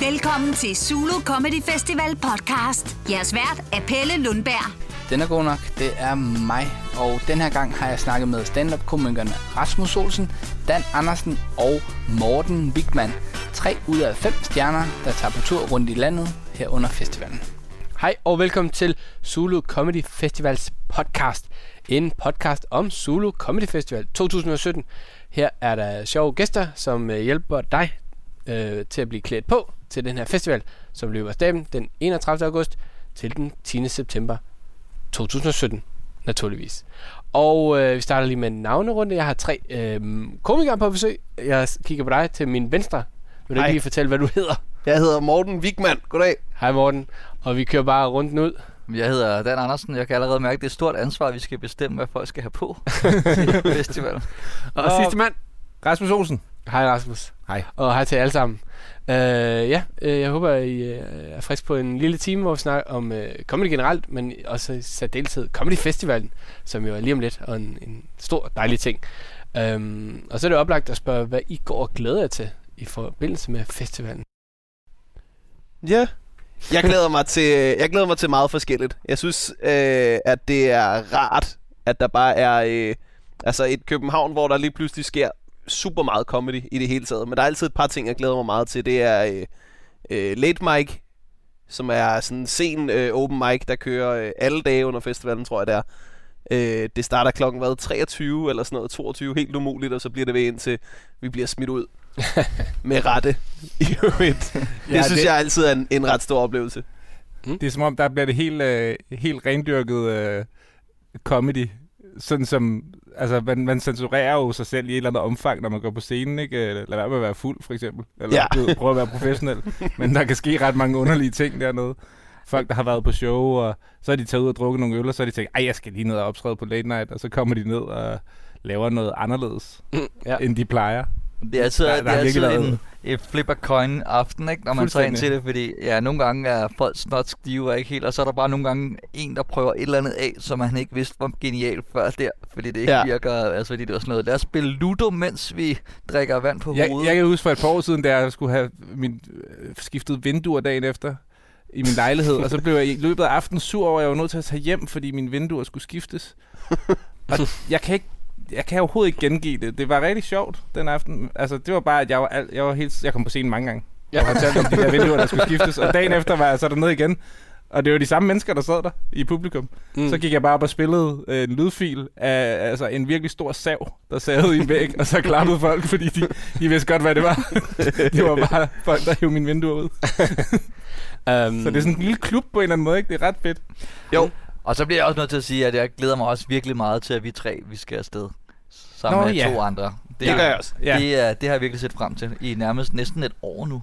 Velkommen til Zulu Comedy Festival podcast. Jeres vært er Pelle Lundberg. Den er god nok. Det er mig. Og den her gang har jeg snakket med stand-up-komikerne Rasmus Olsen, Dan Andersen og Morten Wigman. Tre ud af fem stjerner, der tager på tur rundt i landet her under festivalen. Hej og velkommen til Zulu Comedy Festivals podcast. En podcast om Zulu Comedy Festival 2017. Her er der sjove gæster, som øh, hjælper dig øh, til at blive klædt på til den her festival, som løber af staben den 31. august til den 10. september 2017, naturligvis. Og øh, vi starter lige med en navnerunde. Jeg har tre øh, komikere på besøg. Jeg kigger på dig til min venstre. Vil du Hej. lige fortælle, hvad du hedder? Jeg hedder Morten Wigman. Goddag. Hej Morten. Og vi kører bare rundt ud. Jeg hedder Dan Andersen. Jeg kan allerede mærke, at det er et stort ansvar, at vi skal bestemme, hvad folk skal have på til festivalen. Og, Og- sidste mand. Rasmus Olsen. Hej Rasmus. Hej. Og hej til jer alle sammen. Uh, ja, uh, jeg håber, I uh, er frisk på en lille time, hvor vi snakker om uh, comedy generelt, men også i særdeleshed Comedy Festivalen, som jo er lige om lidt, og en, en stor dejlig ting. Um, og så er det oplagt at spørge, hvad I går og glæder jer til i forbindelse med festivalen. Ja. Jeg glæder mig til, jeg glæder mig til meget forskelligt. Jeg synes, øh, at det er rart, at der bare er øh, altså et København, hvor der lige pludselig sker super meget comedy i det hele taget. Men der er altid et par ting, jeg glæder mig meget til. Det er øh, øh, Late Mic, som er sådan en sen øh, open mic, der kører øh, alle dage under festivalen, tror jeg det er. Øh, det starter klokken hvad, 23 eller sådan noget, 22, helt umuligt, og så bliver det ved indtil vi bliver smidt ud. Med rette. I øvrigt. det Ja, synes det- jeg altid er en, en ret stor oplevelse. Det er som om, der bliver det helt, øh, helt rendyrket øh, comedy. Sådan som, altså man, man censurerer jo sig selv i et eller andet omfang, når man går på scenen, ikke? Øh, Lad være med at være fuld, for eksempel. Eller Ja. ja. prøve at være professionel. Men der kan ske ret mange underlige ting dernede. Folk, der har været på show, og så er de taget ud og drukket nogle øl, og så er de tænkt, ej, jeg skal lige ned og optræde på late night, og så kommer de ned og laver noget anderledes, ja. end de plejer. Det er altid, Der- der, det er altid en, et flip a coin aften, ikke, når man tager ind til det, fordi ja, nogle gange er folk snot stive og ikke helt, og så er der bare nogle gange en, der prøver et eller andet af, som han ikke vidste var genialt før der, fordi det ikke Ja. ja. virker, altså fordi det var sådan noget, lad os spille Ludo, mens vi drikker vand på Jeg, hovedet. jeg kan huske for et par år siden, da jeg skulle have min, øh, skiftet vinduer dagen efter i min lejlighed, og så blev jeg i løbet af aftenen sur over, at jeg var nødt til at tage hjem, fordi mine vinduer skulle skiftes. Og jeg kan ikke jeg kan overhovedet ikke gengive det. Det var rigtig sjovt den aften. Altså, det var bare, at jeg var, al- jeg var helt... Jeg kom på scenen mange gange. Ja. Jeg fortalte om de der vinduer, der skulle skiftes. Og dagen efter var jeg så dernede igen. Og det var de samme mennesker, der sad der i publikum. Mm. Så gik jeg bare op og spillede øh, en lydfil af altså, en virkelig stor sav, der savede i en væg, og så klappede folk, fordi de, de vidste godt, hvad det var. det var bare folk, der hævde mine vinduer ud. Um, Så det er sådan en lille klub på en eller anden måde, ikke? Det er ret fedt. Jo, Og så bliver jeg også nødt til at sige, at jeg glæder mig også virkelig meget til, at vi tre, vi skal afsted sammen Nå, med ja. to andre. det, det gør jeg også. Ja. Det, er, det har jeg virkelig set frem til i nærmest næsten et år nu.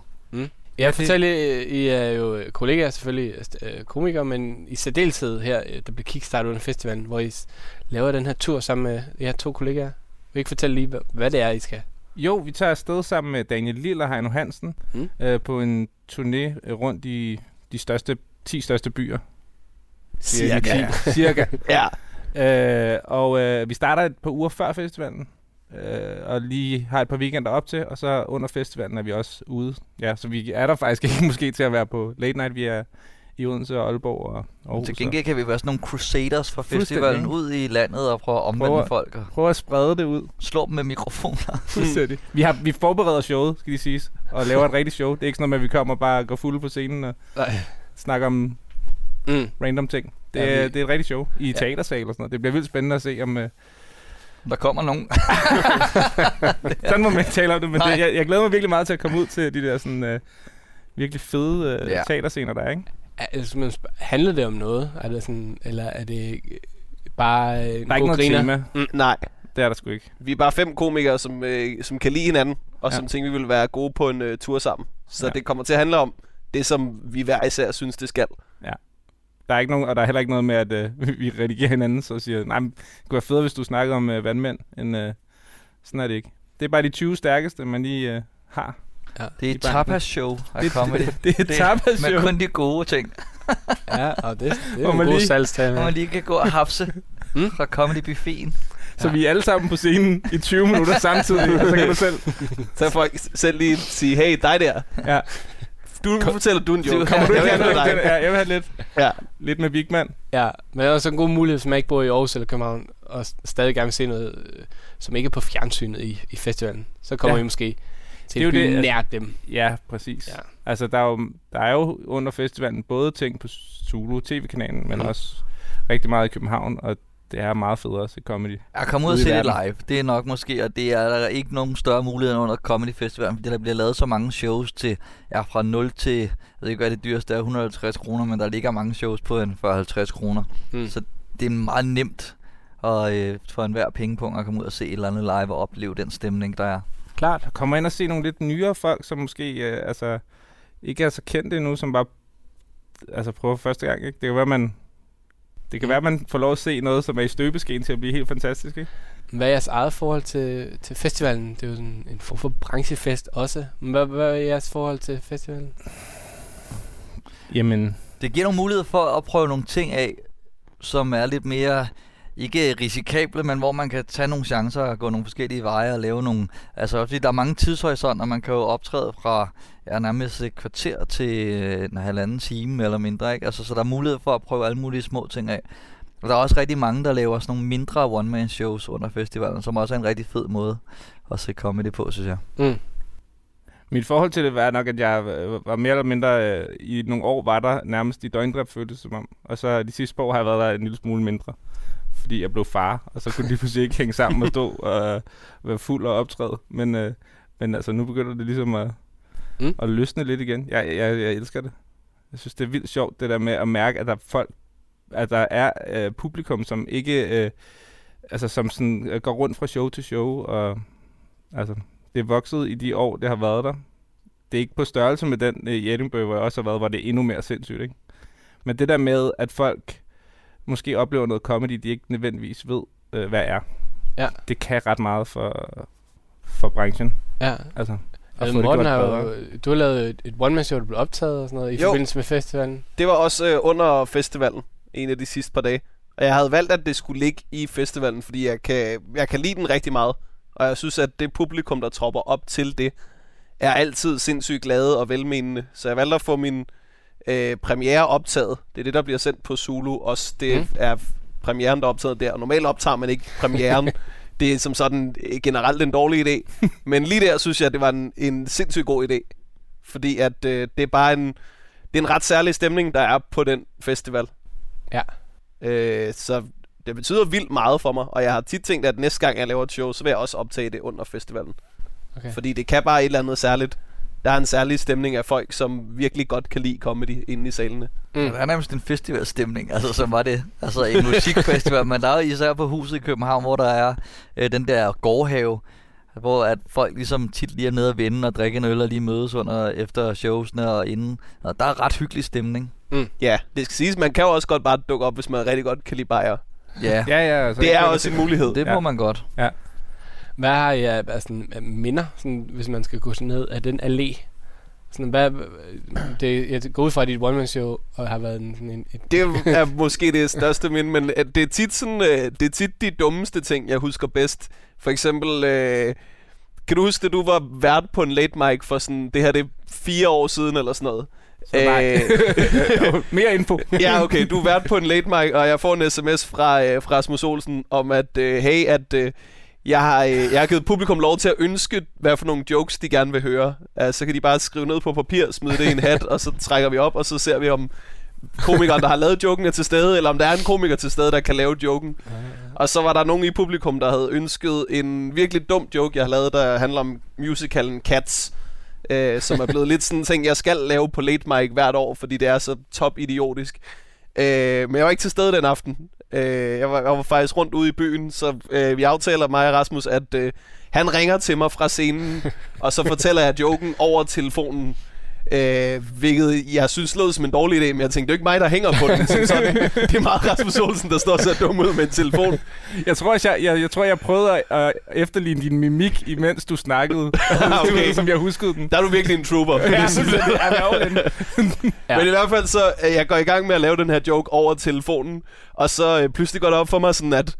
Jeg fortæller, I er jo kollegaer selvfølgelig, øh, komikere, men i særdeleshed her, øh, der blev kickstartet under festivalen, hvor I laver den her tur sammen med jer to kollegaer. Vil I ikke fortælle lige, hvad, hvad det er, I skal? Jo, vi tager afsted sammen med Daniel Lille og Heino Hansen Mm. øh, på en turné øh, rundt i de største, 10 største byer. Cirka. Cirka. Ja. Øh, og øh, vi starter et par uger før festivalen, øh, og lige har et par weekender op til, og så under festivalen er vi også ude. Ja, så vi er der faktisk ikke måske til at være på late night. Vi er i Odense og Aalborg og Aarhus. Til gengæld kan vi være sådan nogle crusaders fra Fuldstændig. festivalen ud i landet og prøve at omvende Prøver- folk og prøve at sprede det ud. slå dem med mikrofoner. Fuldstændig. vi, har, vi forbereder showet, skal de siges, og laver et rigtigt show. Det er ikke sådan noget med, at vi kommer og bare går fulde på scenen og Nej. snakker om Mm. random ting. Det, Ja, er, vi- det er et rigtigt show i Ja. teatersal og sådan noget. Det bliver vildt spændende at se, om... Uh, Der kommer nogen. sådan må man tale om det, men Nej. det, jeg, jeg glæder mig virkelig meget til at komme ud til de der sådan, uh, virkelig fede uh, Ja. teaterscener, der er, ikke? Altså, sp- handler det om noget? Er det sådan, eller er det øh, bare øh, en Der er ikke noget griner? tema. Mm, nej, Det er der sgu ikke. vi er bare fem komikere, som, øh, som kan lide hinanden, og Ja. som tænker, vi vil være gode på en øh, tur sammen. Så Ja. det kommer til at handle om det, som vi hver især synes, det skal. Der er ikke nogen, og der er heller ikke noget med, at uh, vi redigerer hinanden, så siger, nej, men det kunne være federe, hvis du snakkede om uh, vandmænd. End, uh, sådan er det ikke. Det er bare de 20 stærkeste, man lige uh, har. Ja. Det er et tapas-show af Det, comedy. det, det er et tapas Med kun de gode ting. ja, og det, det er en man god lige- salgstale. Hvor man lige kan gå og hapse Mm. fra comedy-buffeten. Så vi er alle sammen på scenen i 20 minutter samtidig, og så kan du selv... Så folk selv lige sige, hey, dig der, Ja. Du fortæller du en joke. Kommer du ikke have noget? Ja, jeg vil have lidt, Ja. lidt med Vigman. Ja, men det er også en god mulighed, hvis man ikke bor i Aarhus eller København, og stadig gerne vil se noget, øh, som ikke er på fjernsynet i, i festivalen. Så kommer Ja. I måske til Det er at jo det, altså- nær dem. Ja, præcis. Ja. Altså, der er, jo, der er jo under festivalen både ting på Zulu TV-kanalen, men Mhm. også rigtig meget i København, og det er meget federe at se comedy. Jeg kommer ud og se det live. Det er nok måske, og det er der er ikke nogen større mulighed under Comedy Festival, fordi der bliver lavet så mange shows til, ja, fra 0 til, jeg ved ikke hvad det dyreste er, 150 kroner, men der ligger mange shows på en 40-50 kroner. Mm. Så det er meget nemt og, øh, for enhver pengepunkt at komme ud og se et eller andet live og opleve den stemning, der er. Klart. Kommer ind og se nogle lidt nyere folk, som måske øh, altså, ikke er så kendte endnu, som bare altså, prøver første gang. Ikke? Det kan være, man det kan være, at man får lov at se noget, som er i støbeskeen til at blive helt fantastisk. Ikke? Hvad er jeres eget forhold til, til festivalen? Det er jo sådan en form for branchefest også. Hvad, hvad er jeres forhold til festivalen? Jamen, Det giver nogle muligheder for at prøve nogle ting af, som er lidt mere, ikke risikable, men hvor man kan tage nogle chancer og gå nogle forskellige veje og lave nogle... Altså, fordi der er mange tidshorisonter, man kan jo optræde fra ja, nærmest et kvarter til øh, en halvanden time eller mindre, ikke? Altså, så der er mulighed for at prøve alle mulige små ting af. Og der er også rigtig mange, der laver sådan nogle mindre one-man-shows under festivalen, som også er en rigtig fed måde at se comedy på, synes jeg. Mm. Mit forhold til det var nok, at jeg øh, var mere eller mindre øh, i nogle år var der nærmest i døgndrift, føltes som om. Og så de sidste par år har jeg været der en lille smule mindre. Fordi jeg blev far, og så kunne de pludselig ikke hænge sammen og stå og øh, være fuld og optræde. Men, øh, men altså, nu begynder det ligesom at, mm. at løsne lidt igen. Jeg, jeg, jeg elsker det. Jeg synes, det er vildt sjovt, det der med at mærke, at der er folk, at der er øh, publikum, som ikke, øh, altså som sådan øh, går rundt fra show til show, og altså, det er vokset i de år, det har været der. Det er ikke på størrelse med den øh, i Edinburgh, hvor jeg også har været, hvor det er endnu mere sindssygt, ikke? Men det der med, at folk måske oplever noget comedy, de ikke nødvendigvis ved, øh, hvad er, Ja. det kan ret meget for, for branchen. Ja. Altså, at Altså, få det Morten har jo, du har lavet et, et one-man-show, der blev optaget og sådan noget, i Jo. forbindelse med festivalen. Det var også øh, under festivalen, en af de sidste par dage. Og jeg havde valgt, at det skulle ligge i festivalen, fordi jeg kan, jeg kan lide den rigtig meget. Og jeg synes, at det publikum, der tropper op til det, er altid sindssygt glade og velmenende. Så jeg valgte at få min øh, premiere optaget. Det er det, der bliver sendt på Zulu. Også det Mm. er premieren, der er optaget der. Normalt optager man ikke premieren. det er som sådan øh, generelt en dårlig idé. Men lige der synes jeg, det var en, en sindssygt god idé. Fordi at øh, det er bare en, det er en ret særlig stemning, der er på den festival. Ja. Øh, så det betyder vildt meget for mig, og jeg har tit tænkt, at næste gang jeg laver et show, så vil jeg også optage det under festivalen. Okay. Fordi det kan bare et eller andet særligt. Der er en særlig stemning af folk, som virkelig godt kan lide comedy inde i salene. Mm. Det er nærmest en festivalstemning, altså som var det. Altså en musikfestival, men der er især på huset i København, hvor der er øh, den der gårdhave, hvor at folk ligesom tit lige er nede og vende og drikke en øl og lige mødes under efter showsene og inden. Og der er ret hyggelig stemning. Ja, det skal siges, man kan jo også godt bare dukke op, hvis man rigtig godt kan lide bajer. Ja, Ja, ja. Altså, Det er også en mulighed. det må Ja. man godt. Hvad har I af altså, minder, sådan, hvis man skal gå sådan ned af den allé? Sådan, hvad, det, jeg går ud fra, at dit one-man-show og har været en, sådan en, et, Det er måske det største minde, men øh, det er tit sådan, øh, det er tit de dummeste ting, jeg husker bedst. For eksempel, øh, kan du huske, at du var vært på en late mic for sådan, det her det er fire år siden eller sådan noget? Så nej. Mere info. ja, okay, du er vært på en late mic, og jeg får en sms fra, øh, fra Rasmus Olsen om, at øh, hey, at øh, jeg, har, øh, jeg har givet publikum lov til at ønske, hvad for nogle jokes de gerne vil høre. Uh, så kan de bare skrive ned på papir, smide det i en hat, og så trækker vi op, og så ser vi, om komikeren, der har lavet joken, er til stede, eller om der er en komiker til stede, der kan lave joken. Og så var der nogen i publikum, der havde ønsket en virkelig dum joke, jeg har lavet, der handler om musicalen Cats. Øh, som er blevet lidt sådan en ting, jeg skal lave på late mic hvert år, fordi det er så top idiotisk. Øh, men jeg var ikke til stede den aften. Øh, jeg, var, jeg var faktisk rundt ude i byen, så øh, vi aftaler mig og Rasmus, at øh, han ringer til mig fra scenen, og så fortæller jeg joken over telefonen. Øh, hvilket jeg synes lød som en dårlig idé, men jeg tænkte, det er ikke mig, der hænger på den. Som sådan. Det er meget Rasmus Olsen, der står så dum ud med en telefon. Jeg tror, jeg, jeg, jeg, tror, jeg prøvede at, efterligne din mimik, imens du snakkede. okay. okay. Som jeg huskede den. Der er du virkelig en trooper. Ja, det er. Ja. Men i hvert fald så, øh, jeg går i gang med at lave den her joke over telefonen, og så øh, pludselig går det op for mig sådan, at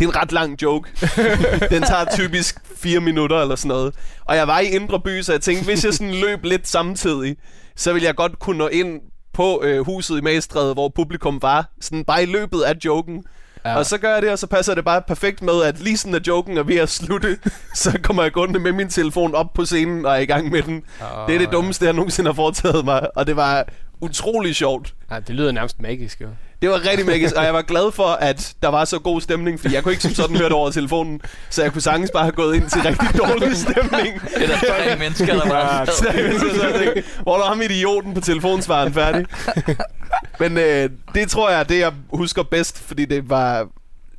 Det er en ret lang joke. Den tager typisk fire minutter eller sådan noget. Og jeg var i Indre By, så jeg tænkte, hvis jeg sådan løb lidt samtidig, så ville jeg godt kunne nå ind på øh, huset i Magstræde, hvor publikum var. Sådan bare i løbet af joken. Ja. Og så gør jeg det, og så passer det bare perfekt med, at lige sådan, at joken er ved at slutte, så kommer jeg gående med min telefon op på scenen og er i gang med den. Oh, Det er det dummeste, jeg nogensinde har foretaget mig, og det var utrolig sjovt. Ja, det lyder nærmest magisk, jo. Det var rigtig magisk, og jeg var glad for, at der var så god stemning, for jeg kunne ikke som sådan høre det over telefonen, så jeg kunne sagtens bare have gået ind til rigtig dårlig stemning. Det er der tre mennesker, der var så tænkte, Hvor er ham idioten på telefonsvaren færdig? Men øh, det tror jeg er det, jeg husker bedst, fordi det var,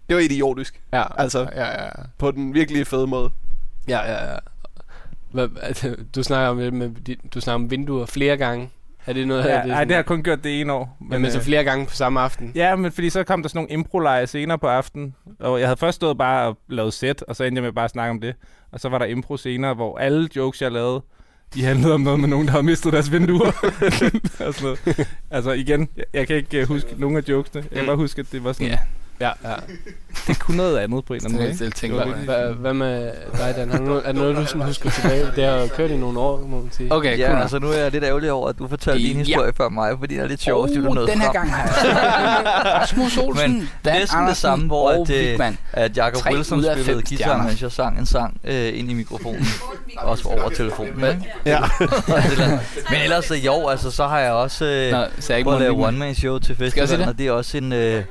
det var idiotisk. Ja, Altså, ja, ja. på den virkelig fede måde. Ja, ja, ja. Hvad, altså, du snakker om, med, med, du snakker om vinduer flere gange. Er det noget Ja, af det, det? ej, sådan- det har kun gjort det ene år. Men, men så øh, flere gange på samme aften. Ja, men fordi så kom der sådan nogle improlege senere på aftenen, og jeg havde først stået bare og lavet sæt, og så endte jeg med bare at snakke om det. Og så var der impro senere, hvor alle jokes, jeg lavede, de handlede om noget med nogen, der havde mistet deres vinduer. og sådan noget. Altså igen, jeg, jeg kan ikke uh, huske nogen af jokesene. Jeg kan bare huske, at det var sådan, Ja, Ja, ja. det kunne noget andet på en eller anden måde. det, det tænker Det jeg. Hvad, hvad, med dig, Dan? Har du noget, er der noget, du sådan husker tilbage? Det har jo kørt i nogle år, må man sige. Okay, Ja, cool. altså nu er jeg lidt ærgerlig over, at du fortalte din Ja. historie før mig, fordi det er lidt sjovt, at du oh, nåede den her frem. gang har jeg Rasmus Olsen, Men Dan næsten det Andersen samme, hvor at, øh. At Jacob Wilson spillede guitar, mens jeg sang en sang øh, ind i mikrofonen. Også over telefonen, ikke? Ja. Men ellers øh, jo, altså så har jeg også øh, Nå, så jeg ikke prøvet at lave one-man-show til festivalen, det? og det er også en... Øh,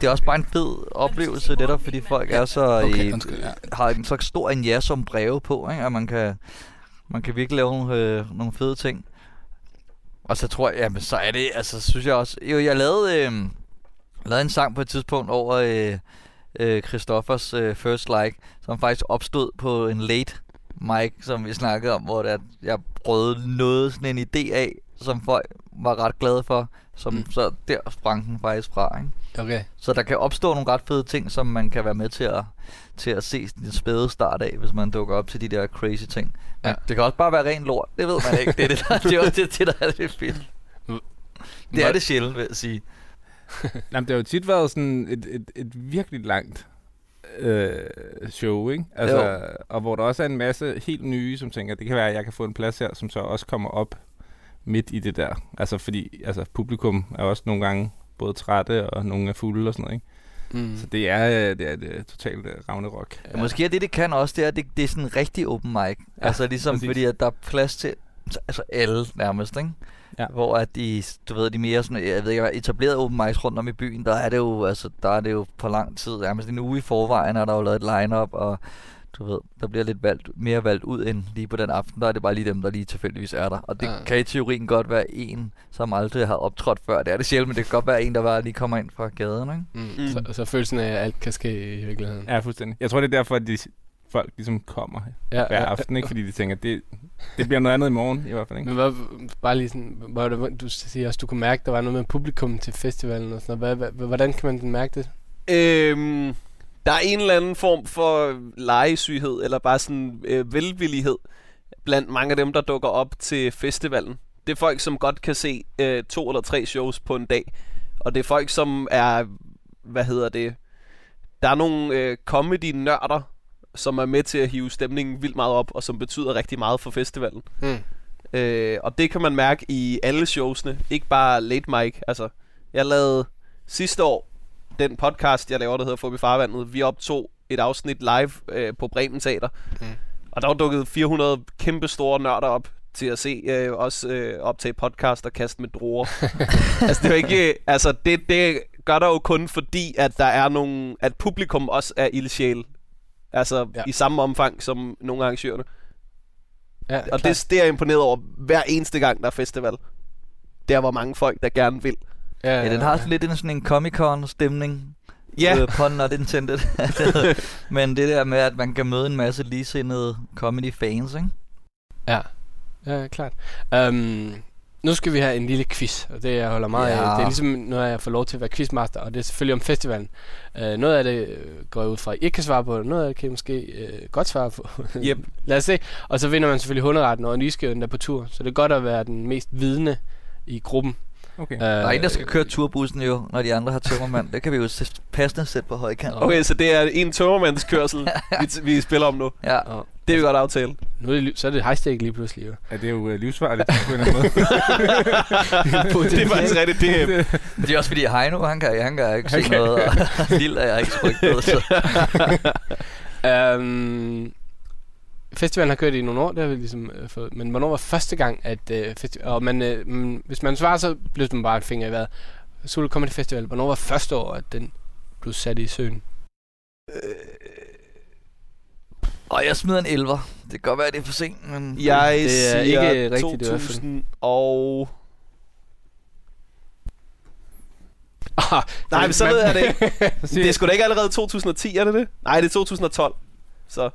det er også bare en fed oplevelse, netop fordi folk er så, Okay, undskyld, ja. har en så stor en ja som breve på, ikke? og man kan, man kan virkelig lave nogle, øh, nogle fede ting. Og så tror jeg, jamen så er det, altså synes jeg også, jo jeg lavede, øh, lavede en sang på et tidspunkt over øh, øh, Christoffers øh, First Like, som faktisk opstod på en late mic, som vi snakkede om, hvor at jeg prøvede noget sådan en idé af, som folk var ret glade for, som Mm. så der sprang den faktisk fra, ikke? Okay. Så der kan opstå nogle ret fede ting, som man kan være med til at, til at se den spæde start af, hvis man dukker op til de der crazy ting. Men Ja. det kan også bare være ren lort. Det ved man ikke. Det er, det, der, det er også det, det, der er det fedt. Det er det sjældent, vil jeg sige. Jamen, det har jo tit været sådan et, et, et virkelig langt øh, show, ikke? Altså, og hvor der også er en masse helt nye, som tænker, det kan være, at jeg kan få en plads her, som så også kommer op midt i det der. Altså, fordi altså, publikum er også nogle gange både trætte, og nogle er fulde og sådan noget, ikke? Mm. Så det er, øh, det er et totalt øh, Ragnarok. Ja. Måske er det, det kan også, det er, at det, det er sådan en rigtig open mic. Ja, altså ligesom, præcis. fordi at der er plads til altså alle nærmest, ikke? Ja. Hvor at de, du ved, de mere sådan, jeg ved ikke, etablerede open mics rundt om i byen, der er det jo, altså, der er det jo på lang tid, nærmest en uge i forvejen, er der jo lavet et line-up, og du ved, der bliver lidt valgt, mere valgt ud end lige på den aften, der er det bare lige dem, der lige tilfældigvis er der. Og det Ja. ja. kan i teorien godt være en, som aldrig har optrådt før. Det er det sjældent, men det kan godt være en, der bare lige kommer ind fra gaden, ikke? Mm. Mm. Så, så følelsen af, at alt kan ske i virkeligheden. Ja, fuldstændig. Jeg tror, det er derfor, at de, folk ligesom kommer Ja, hver aften, ikke? Fordi de tænker, det, det bliver noget andet i morgen, i hvert fald, ikke? Men hvad, bare lige sådan, hvor det, du siger også, du kunne mærke, der var noget med publikum til festivalen og sådan noget. Hvad, hvad, hvordan kan man mærke det? Øhm, der er en eller anden form for legesyghed, eller bare sådan øh, velvillighed, blandt mange af dem, der dukker op til festivalen. Det er folk, som godt kan se øh, to eller tre shows på en dag. Og det er folk, som er, hvad hedder det, der er nogle øh, comedy-nørder, som er med til at hive stemningen vildt meget op, og som betyder rigtig meget for festivalen. Mm. Øh, og det kan man mærke i alle showsene, ikke bare late mic. Altså, jeg lavede sidste år den podcast, jeg laver, der hedder Fubi Farvandet. Vi optog et afsnit live øh, på Bremen Teater. Mm. Og der var dukket 400 kæmpe store nørder op til at se øh, os øh, optage podcast og kaste med druer. altså, det er jo ikke... Altså, det, det gør der jo kun fordi, at der er nogle... At publikum også er ildsjæl. Altså, Ja. i samme omfang som nogle arrangørerne. Ja, Og det, det er jeg imponeret over hver eneste gang, der er festival. Der var mange folk, der gerne vil. Ja, Ja, den har lidt en, sådan en Comic-Con-stemning. Ja, Øh, pun not intended. Men det der med, at man kan møde en masse ligesindede comedy-fans, ikke? Ja, ja klart. Um, nu skal vi have en lille quiz, og det jeg holder meget ja. Ja. af. Det er ligesom, når jeg får lov til at være quizmaster, og det er selvfølgelig om festivalen. Uh, noget af det øh, går jeg ud fra, at I ikke kan svare på, noget af det kan I måske uh, godt svare på. Yep. Lad os se. Og så vinder man selvfølgelig hunderetten, og I skal jo endda på tur. Så det er godt at være den mest vidne i gruppen. Okay. Øh, Der er en, der skal køre turbussen jo, når de andre har tømmermand. Det kan vi jo passende sætte på højkant. Okay, så det er en tømmermandskørsel, vi, vi spiller om nu. Ja. Og Det er vi godt aftale. nu er det, så er det high stake lige pludselig. Jo. Ja, det er jo øh, livsfarligt på en eller anden måde. det er faktisk rigtigt. Det er, Det er også fordi Heino, han kan, han kan ikke se kan- noget, og Lille er jeg ikke trygt ved, så Um, festivalen har kørt i nogle år, det har vi ligesom øh, fået. Men hvornår var første gang, at øh, festival... Og man, øh, mm, hvis man svarer, så bliver man bare en finger i vejret. Solo Comedy Festival, hvornår var første år, at den blev sat i søen? Og jeg smider en elver. Det kan godt være, at det er for sent, men... jeg Det er siger ikke rigtigt fald. 2000 og... Ah, Nej, men så ved jeg det ikke. Det er sgu da ikke allerede 2010, er det det? Nej, det er 2012. Så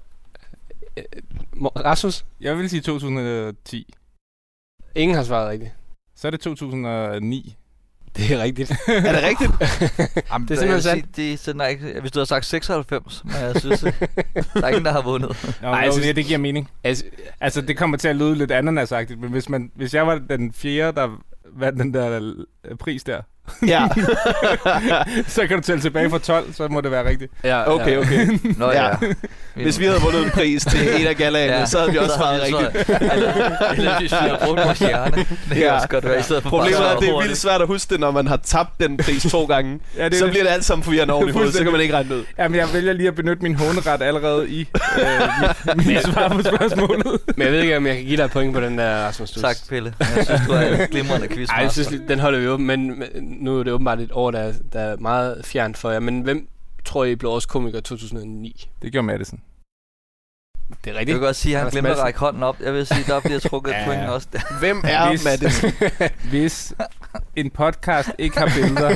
Rasmus, jeg vil sige 2010. ingen har svaret rigtigt. Så er det 2009. Det er rigtigt. er det rigtigt? Jamen, Det er simpelthen sige, det, sådan er ikke, hvis du har sagt 96, men jeg synes, øh, der er ingen, der har vundet. Nå, Nej, synes- det, det giver mening. altså, Altså, det kommer til at lyde lidt ananasagtigt, men hvis, man, hvis jeg var den fjerde, der vandt den der øh, pris der, ja. så kan du tælle tilbage fra 12, så må det være rigtigt. ja, Okay, ja. okay. Nå Ja. ja. Hvis vi havde vundet en pris til en af galaerne, ja. så havde vi også svaret havde rigtigt. så- Eller, eller hvis vi har brugt vores hjerne. Det kan Ja. også godt være, i stedet for Problemet er, at det er vildt svært at huske det, når man har tabt den pris to gange. Ja, det så det. bliver det alt sammen forvirrende oven i hovedet, så kan man ikke regne ud. Jamen, jeg vælger lige at benytte min håneret allerede i øh, mit, mit svar på spørgsmålet. Men jeg ved ikke, om jeg kan give dig et point på den der, Rasmus. Tak, Pelle. Jeg synes, du er en glimrende Ej, jeg synes, den holder vi åben, men men nu er det åbenbart et år, der, er- der er meget fjernt for jer. Men hvem tror I blev årets komiker 2009? Det gjorde Madison. Det er Jeg rigtigt. vil godt sige, at han glemte at række hånden op. Jeg vil sige, der bliver trukket et Ja. point også. Hvem er Hvis- Madison? Hvis en podcast ikke har billeder,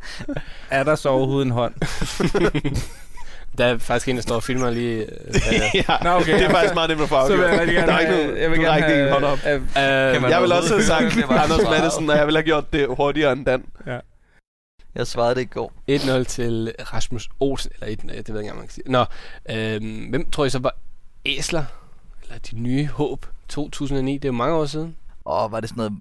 er der så overhovedet en hånd? Der er faktisk en, der står og filmer lige. Øh, ja, Nå, okay. det er faktisk meget nemt at få Så vil jeg afgjort. rigtig gerne Der er ikke have- nogen- jeg vil gerne rækker ikke have- hånd op. have- øh, man Jeg vil også have sagt Det var Anders. Madison, og jeg ville have gjort det hurtigere end Dan. Jeg svarede det i går. 1-0 til Rasmus Olsen. Eller 1 det ved jeg ikke engang, man kan sige. Nå, øh, hvem tror I så var æsler? Eller de nye håb 2009? Det er jo mange år siden. Og var det sådan noget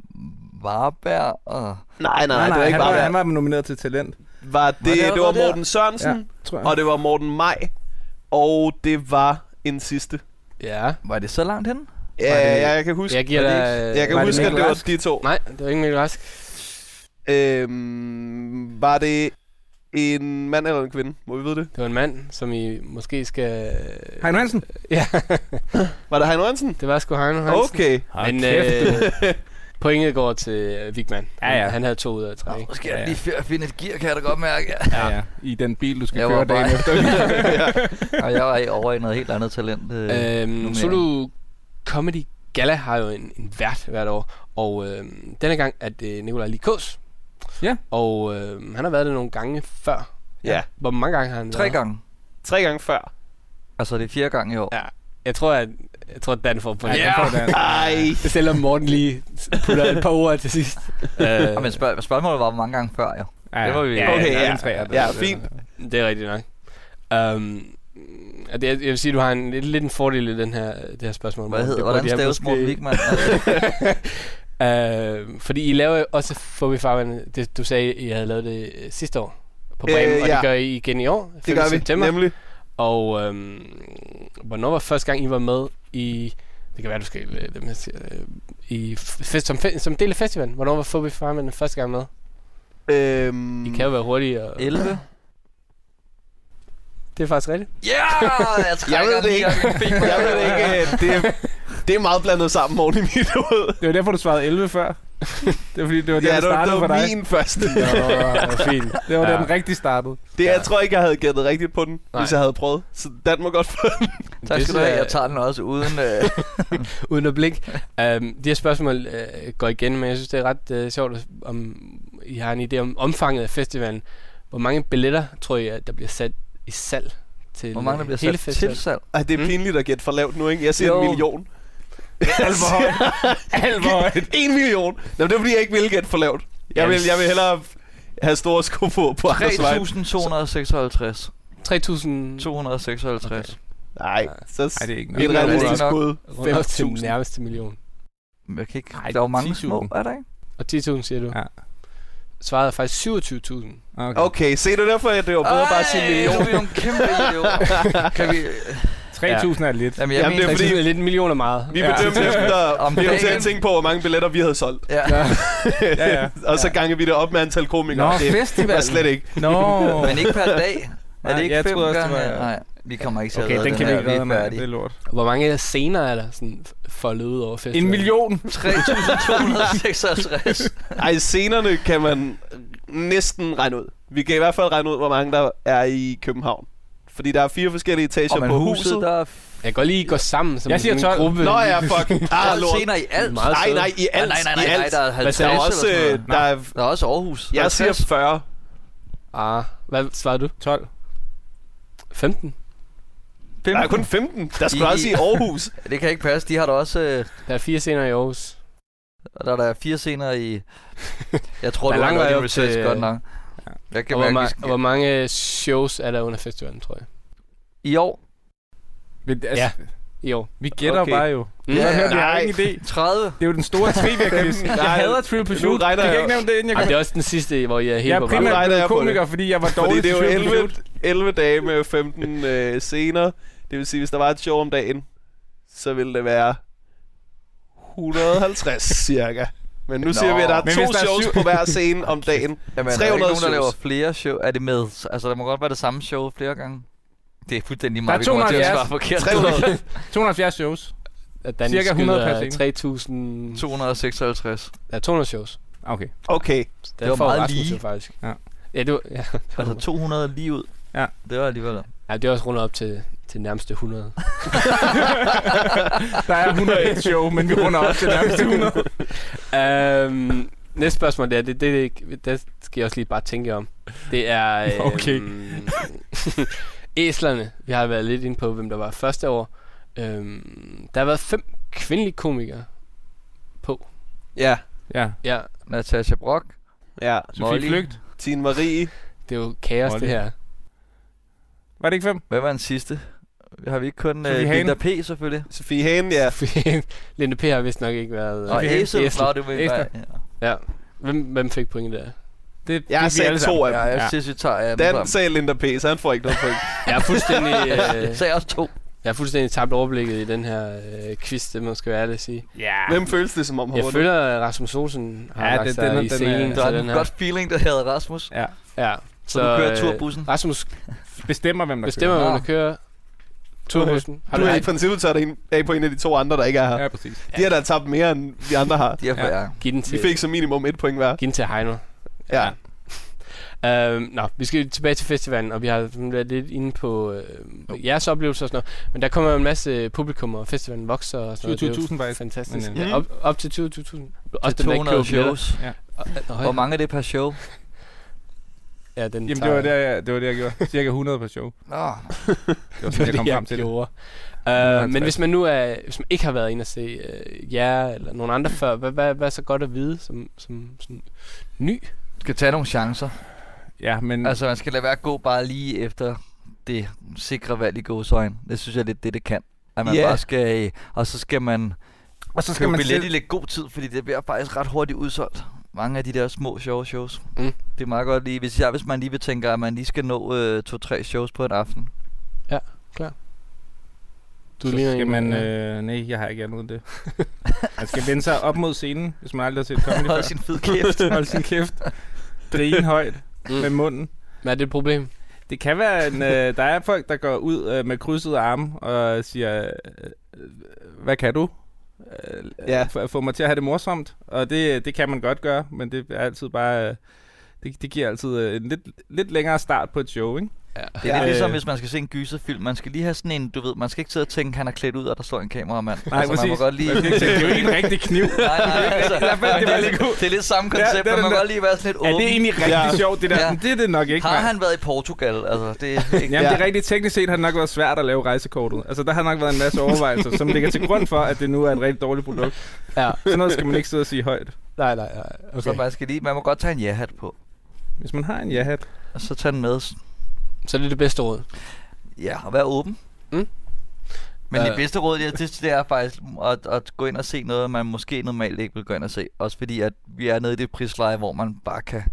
Varberg og... Nej, nej, Nej, det var nej, ikke han, bare var, han var nomineret til talent. Var det, det det, allerede var der? Morten Sørensen, Ja, tror jeg. og det var Morten Maj, og det var en sidste. Ja. Var det så langt hen? Ja, ja, jeg kan huske, Jeg giver var det dig... jeg kan var det huske at det var de to. Nej, det var ikke Mikkel Rask. Øhm, var det en mand eller en kvinde? Må vi vide det? Det var en mand, som I måske skal... Heino Hansen. Ja, Var det Heino Hansen? det var sgu Heino Hansen. Okay. Men kæft. øh, pointet går til øh, Vigman. Ja, ja. Han havde to ud af tre. Nu skal Ja, jeg ja. lige før finde et gear, kan jeg da godt mærke. Ja, ja. I den bil, du skal Jeg køre var bare- dagen efter. Og jeg var over i noget helt andet talent. Øh, Øhm, nummering. Zulu Comedy Gala har jo en, en vært hvert år, og øhm, denne gang er det Nikolaj Likås. Ja. Og øhm, han har været det nogle gange før. Ja. Hvor mange gange har han Tre været? gange. Tre gange før. Altså, det er fire gange i år. Ja. Jeg tror, at jeg tror, Dan får point. Ja, den får den. Ej. Selvom Morten lige putter et par ord til sidst. øh, Ja, men spørg- spørgsmålet var, hvor mange gange før, jo. Ja, Det var vi- ja, Okay, ja, træer, Ja, det- fint. Det er rigtigt nok. Um, det, jeg vil sige, at du har en, lidt, lidt en fordel i den her, det her spørgsmål. Hvad hedder, Det hvordan staves måske- Morten Wigman? Uh, fordi I laver også Fobi Farvand. Det, du sagde, I havde lavet det øh, sidste år på Bremen, øh, og ja. det gør I igen i år. Det gør vi, september. nemlig. Og øhm, hvornår var første gang, I var med i... Det kan være, du skal... øh, siger, øh, i fest, som, fe, som del af festivalen. Hvornår var Fobi Farvand første gang med? Øhm, I kan jo være hurtige. Og, 11? det er faktisk rigtigt. Ja! Yeah! Jeg Jeg ved det den ikke. Jeg ved det ikke. Det, er- det er meget blandet sammen oven i mit hoved. Det var derfor, du svarede 11 før. Det var fordi, det var der, Ja, det det var, det for var dig. min første. Nå, fint. Det var Ja. den rigtig startede. Det, jeg Ja. tror ikke, jeg havde gættet rigtigt på den, Nej. hvis jeg havde prøvet. Så Dan må godt få den. Tak skal du have. jeg- Jeg tager den også uden... Øh, Uden at blik. Um, de her spørgsmål uh, går igen, men jeg synes, det er ret uh, sjovt, om I har en idé om omfanget af festivalen. Hvor mange billetter tror I, at der bliver sat i salg til hvor mange der øh, bliver hele sat festivalen? til salg? Ej, det er Mm. pinligt at gætte for lavt nu, ikke? Jeg siger Jo. en million. Alt for højt. Alt for højt. En million. Nå, det er fordi, jeg ikke vil gætte for lavt. Jeg vil, jeg vil hellere have store sko på på Anders vej. 3.256. 3.000 256. Nej, så Nej, det er ikke et Det er realistisk nok. bud. rundt til 5.000. nærmeste million. Jeg kan ikke... Ej, der er jo mange 10.000. små, er der ikke? Og 10.000 siger du? Ja. Svaret er faktisk 27.000. Okay. Okay, se det derfor, at det var bedre bare at sige Ej, nu er vi nogle kæmpe idioter. kan vi... 3.000 er lidt. Jamen, jeg Jamen, det er fordi- Fordi... lidt en million er meget. Vi Ja. bedømte efter, Om vi til at tænke på, hvor mange billetter vi havde solgt. Ja. Ja, ja. og så ganger vi det op med antal komikere. Nå, det festival. var slet ikke. Nå. Men ikke per dag. Er det ikke jeg fem troede også, det gange? var- Nej, vi kommer ikke til at Okay, redde den kan vi ikke redde, er færdige. Det er lort. Hvor mange scener er der sådan foldet ud over festivalen? En million. 3.256. Ej, scenerne kan man næsten regne ud. Vi kan i hvert fald regne ud, hvor mange der er i København. Fordi der er fire forskellige etager Og på huset, huset. der er Jeg kan godt lige gå sammen som Jeg siger en 12. gruppe. Nå ja, fuck. Ah, lort. scener i alt. Nej, nej, i alt. nej, nej, nej, i nej, alt. der er Hvad 50 der er eller også, sådan noget. øh, der er, Der er også Aarhus. jeg siger 40. Ah, hvad svarede du? 12. 15? Der er kun 15. Der skulle I- også i Aarhus. Det kan ikke passe. De har da også... Øh, Der er fire scener i Aarhus. der er der fire scener i... Jeg tror, Der er vej en op research godt nok. Jeg Og kan hvor, mærke, vi ma- skal... hvor mange shows er der under festivalen, tror jeg? I år? Men, altså, Ja. I år. Vi gætter Okay. bare jo. Mm. Ja, ja, Nej. ingen idé. 30? Det er jo den store trivia-quiz. jeg hader Trivial nu Pursuit. regner Jeg kan ikke nævne det, inden jeg Ej, kan. det er også den sidste, hvor jeg er helt Jeg er på primært- primært jeg på det. komiker, fordi jeg var Fordi dårlig det er jo til Trivial 11, Pursuit. 11 dage med 15 øh, scener. Det vil sige, hvis der var et show om dagen, så ville det være 150 cirka. Men nu Nå. siger vi, at der er Men to der er shows syv- på hver scene om dagen. Jamen, er der 300 ikke nogen, der shows. laver flere show? Er det med? Altså, der må godt være det samme show flere gange. Det er fuldstændig Der er meget, vi kommer til at 270. svare forkert. 300. 270 shows. Dan Cirka 100 per skyder scene. 3.000... 256. Ja, 200 shows. Okay. Okay. Det var får meget lige. jo faktisk. Ja. Ja, det var, ja. Altså 200 lige ud. Ja. Det var alligevel. ja, det er også rundet op til, til nærmeste 100. Der er 101 show, men vi runder op til nærmest 100. øhm, næste spørgsmål, det, er, det, det, det, det skal jeg også lige bare tænke om. Det er... Øhm, Okay. æslerne. Vi har været lidt inde på, hvem der var første år. Øhm, der har været fem kvindelige komikere på. Ja. Ja. Ja, Natasha Brock. Ja. Sofie Molly. Flygt. Tine Marie. det er jo kaos, Molly. det her. Var det ikke fem? Hvad var den sidste? Har vi ikke kun uh. Linda P. selvfølgelig? Sofie Hagen, ja. Linda P. har vist nok ikke været... Og Sofie Hagen. Æsel. Det var Æsel. ja. Ja. Hvem, hvem fik point der? Det, Jeg har det fik vi alle sagt to af Ja, dem. jeg Ja. synes, vi tager ja, Dan sagde Linda P., så han får ikke noget point. Jeg er fuldstændig... Jeg øh, sagde også to. jeg er fuldstændig tabt overblikket i den her øh, quiz, det må skal være ærlig at sige. Ja. Hvem føles det som om har Jeg føler, at Rasmus Olsen har Ja, ja, lagt det- sig den er- i den scenen Der er den en her. godt feeling, der hedder Rasmus. Ja. Ja. Så, du kører øh, turbussen. Rasmus Bestemmer, hvem der bestemmer, kører. hvem der kører turbussen. Har Du du er i ikke princippet taget en af på en af de to andre, der ikke er her. Ja, præcis. De har da tabt mere, end de andre har. De for Ja. ja. givet den Vi til, fik som minimum et point hver. givet den til Heino? Ja. Øhm, nå, vi skal tilbage til festivalen, og vi har været lidt inde på øh, jeres oplevelser og sådan noget. Men der kommer en masse publikum, og festivalen vokser og sådan noget. Det er jo 27.000 faktisk. Fantastisk. Men, øh, Ja, op, op til 20.000. Også Til den, der ikke 200 køber billetter. shows. Nå, Hvor mange er det per show? Ja, den Jamen, det var, det, jeg, det var det, jeg gjorde. Cirka 100 per show. Nå, Det var sådan, jeg kom frem til det. gjorde. Uh, 150. men hvis man nu er, hvis man ikke har været inde og se uh, jer eller nogen andre før, hvad, hvad, hvad er så godt at vide som, som, som ny? skal tage nogle chancer. Ja, men Altså, man skal lade være at gå bare lige efter det sikre valg i gåsøjne. Det synes jeg lidt, det det kan. At man Ja. bare skal... øh, Og så skal man og så skal man billet selv... i lidt god tid, fordi det bliver faktisk ret hurtigt udsolgt. Mange af de der små, sjove shows. Mm. Det er meget godt lige, hvis, jeg, hvis man lige vil tænke, at man lige skal nå øh, to-tre shows på en aften. Du så ligner skal man... ja. Øh, nej, jeg har ikke andet end det. man skal vende sig op mod scenen, hvis man aldrig har set comedy før. Hold sin fed kæft. Hold sin kæft. Grine højt Mm. med munden. Men er det et problem? Det kan være, en, øh, der er folk, der går ud øh, med krydsede arme og siger, øh, øh, hvad kan du? Øh, Ja. ja. Få mig til at have det morsomt. Og det, det kan man godt gøre, men det er altid bare... Øh, det, det giver altid øh, en lidt, lidt længere start på et show, ikke? Ja. Det er lidt Ja. ligesom, Øh. hvis man skal se en gyserfilm. Man skal lige have sådan en, du ved, man skal ikke sidde og tænke, han er klædt ud, og der står en kameramand. Nej, altså, man må præcis. godt lige... Det er jo ikke en rigtig kniv. Nej, nej, altså, det det, er lidt lidt, det er lidt samme Ja, koncept, det er men man må godt lige være sådan lidt Er åben. det egentlig rigtig Ja. sjovt, det der? Ja. Det er det nok ikke, Har han været i Portugal? Altså, det er ikke... Jamen, Ja. det er rigtigt. Teknisk set har det nok været svært at lave rejsekortet. Altså, der har nok været en masse overvejelser, som ligger til grund for, at det nu er et rigtig dårligt produkt. ja. Sådan noget skal man ikke sidde og sige højt. Nej, nej, nej. Okay. Så man skal lige, man må godt tage en ja-hat på, Hvis man har en ja-hat. og så tage den med. Så det er det bedste råd. Ja, og være åben. Men det Øh. bedste råd, det, det, det er faktisk at, at gå ind og se noget, man måske normalt ikke vil gå ind og se. Også fordi, at vi er nede i det prisleje, hvor man bare kan,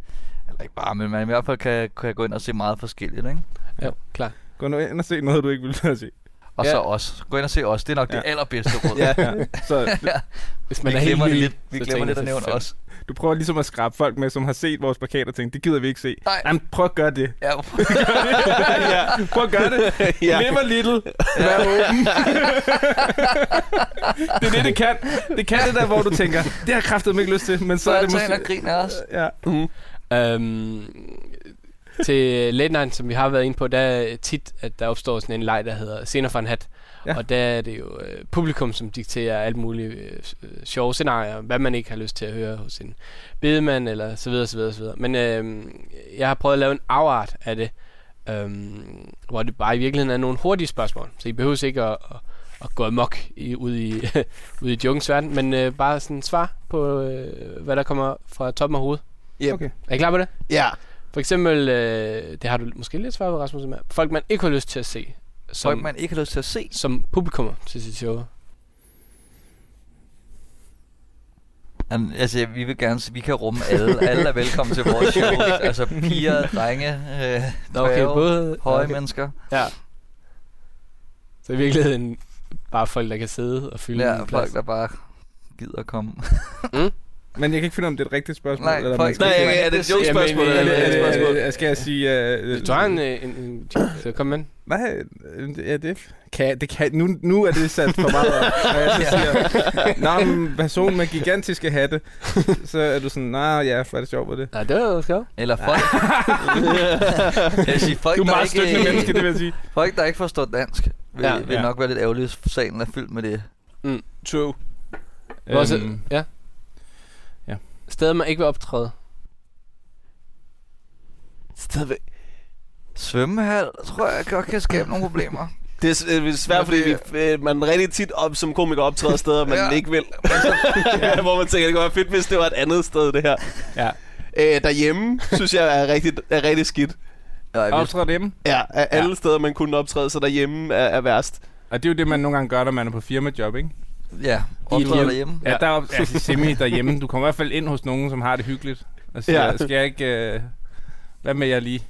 eller ikke bare, men man i hvert fald kan, kan gå ind og se meget forskelligt, ikke? Ja, klar. Gå nu ind og se noget, du ikke vil at se. Og Ja. så os. Gå ind og se os. Det er nok ja. det Ja. allerbedste råd. Ja. Ja. Så Hvis Vi man er glemmer, helt det lidt, vi så glemmer lidt at nævne os. du prøver ligesom at skrabe folk med, som har set vores plakater og tænkt, det gider vi ikke se. Nej. Jamen, prøv at gøre det. Ja, ja. Prøv at gøre det. Ja. Live a little. Vær åben. det er det, det kan. Det kan det der, hvor du tænker, det har jeg kraftedeme ikke lyst til, men så så er er det det og måske... grin af os. Ja. Øhm, til Late Night, som vi har været inde på, der er tit, at der opstår sådan en leg, der hedder Scener for en hat. Ja. Og der er det jo øh, publikum, som dikterer alt muligt øh, øh, sjove scenarier, hvad man ikke har lyst til at høre hos en bedemand, eller så videre, så videre, så videre. Men øh, jeg har prøvet at lave en afart af det, øh, hvor det bare i virkeligheden er nogle hurtige spørgsmål. Så I behøver ikke at, at, at gå amok i, ud i, ud i jokens verden, men øh, bare sådan svar på, øh, hvad der kommer fra toppen af hovedet. Yep. Okay. Er I klar på det? Ja. For eksempel, øh, det har du måske lidt svaret på, Rasmus, med. folk man ikke har lyst til at se, som, Folk, man ikke har lyst til at se. som publikummer til sit show. Jamen, altså, vi vil gerne, vi kan rumme alle. Alle er velkommen til vores show. altså, piger, drenge, øh, Nå, okay, dværge, både høje okay. mennesker. Ja. Så i virkeligheden bare folk, der kan sidde og fylde Ja, en plads. folk, der bare gider at komme. Men jeg kan ikke finde, om det er et rigtigt spørgsmål. Nej, eller man skal- Nej, man er det et se- jokespørgsmål? Jamen, eller er øh, spørgsmål? Øh, skal jeg sige... Øh, Hvis du har en, øh, en, en, så kom med. Nej, øh, ja, det kan, det kan, nu, nu er det sat for meget op. Når jeg så siger, Nå, men person med gigantiske hatte, så er du sådan, nej, ja, hvor er det sjovt med det. Nej, det var jo sjovt. Eller folk... jeg vil sige, folk, Du er der meget støttende ikke, menneske, det vil jeg sige. folk, der ikke forstår dansk, vil, Ja. vil Ja. nok være lidt ærgerlige, hvis salen er fyldt med det. True. Hvor så- Øhm, ja. Ja. Steder, man ikke vil optræde. Stadigvæk. Svømmehal, tror jeg godt kan skabe nogle problemer. Det er, det svært, fordi vi, øh, man rigtig tit op, som komiker optræder steder, man Ja. ikke vil. ja. Hvor man tænker, det kunne være fedt, hvis det var et andet sted, det her. Ja. Øh, derhjemme, synes jeg, er rigtig, er rigtig skidt. Ja, Optræder dem. Ja, af alle steder, man kunne optræde, så derhjemme er, er værst. Og det er jo det, man nogle gange gør, når man er på firmajob, ikke? Ja, optræder hjem. derhjemme. Ja, der er altså, semi derhjemme. Du kommer i hvert fald ind hos nogen, som har det hyggeligt. Og siger, Ja. skal jeg ikke... Øh, hvad med jeg lige?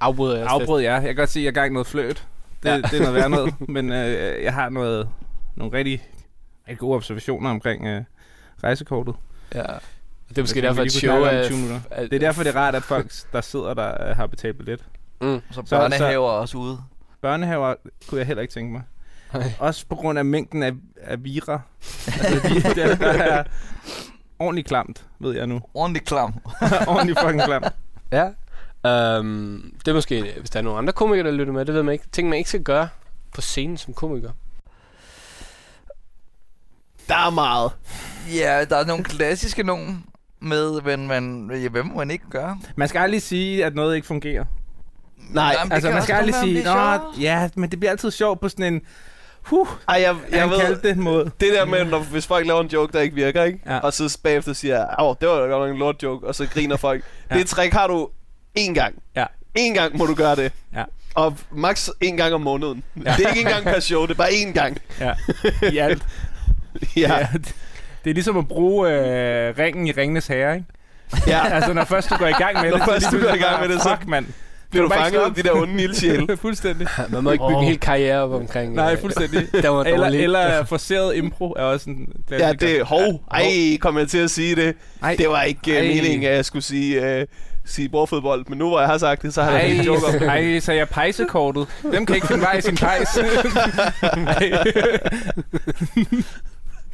Afbryder jeg Afbrød jer. Jeg kan godt se, at jeg er i gang noget fløt. Det, Ja. det er noget værd noget. Men øh, jeg har noget, nogle rigtig, rigtig gode observationer omkring øh, rejsekortet. Ja. Det er måske derfor, at show er... 20 minutter. at- Det er derfor, det er rart, at folk, der sidder der, øh, har betalt billet. Mm. Så Så- børnehaver er også ude. Børnehaver kunne jeg heller ikke tænke mig. Nej. Også på grund af mængden af, af vira. altså, de, der, der er ordentligt klamt, ved jeg nu. Ordentligt klam. ordentligt fucking klamt. Ja. Um, det er måske, hvis der er nogle andre komikere, der lytter med, det ved man ikke. Ting, man ikke skal gøre på scenen som komiker. Der er meget. Ja, der er nogle klassiske nogen med, men man, ja, hvad må man ikke gøre? Man skal aldrig sige, at noget ikke fungerer. Nej, Jamen, altså, man skal aldrig sige, Nå, sjovt." ja, men det bliver altid sjovt på sådan en, huh, Ej, jeg, jeg jeg ved, kaldte det måde. det der med, når, hvis folk laver en joke, der ikke virker, ikke? Ja. og så bagefter siger, åh, det var da godt nok en lort joke, og så griner folk. Ja. Det trick har du én gang. Ja. En gang må du gøre det. Ja. Og max en gang om måneden. Ja. Det er ikke engang per show, det er bare én gang. Ja, i alt. Ja. ja. det- er ligesom at bruge øh, ringen i Ringenes Herre, ikke? ja. Altså, når først du går i gang med Når det, først så du går i gang med det, så Fuck, mand. Bliver du fanget af de der onde ildsjæle? fuldstændig. Man må ikke bygge Åh. en hel karriere op omkring... Nej, øh, fuldstændig. Der var Eller, eller forceret impro er også en Ja, klassiker. det hov. Ej, kom jeg til at sige det. Ej, Det var ikke uh, Ej. meningen, at jeg skulle sige, uh, sige bordfodbold. Men nu hvor jeg har sagt det, så har jeg en joke om det. ej, ej, så jeg pejsekortet. Hvem kan ikke finde vej i sin pejs?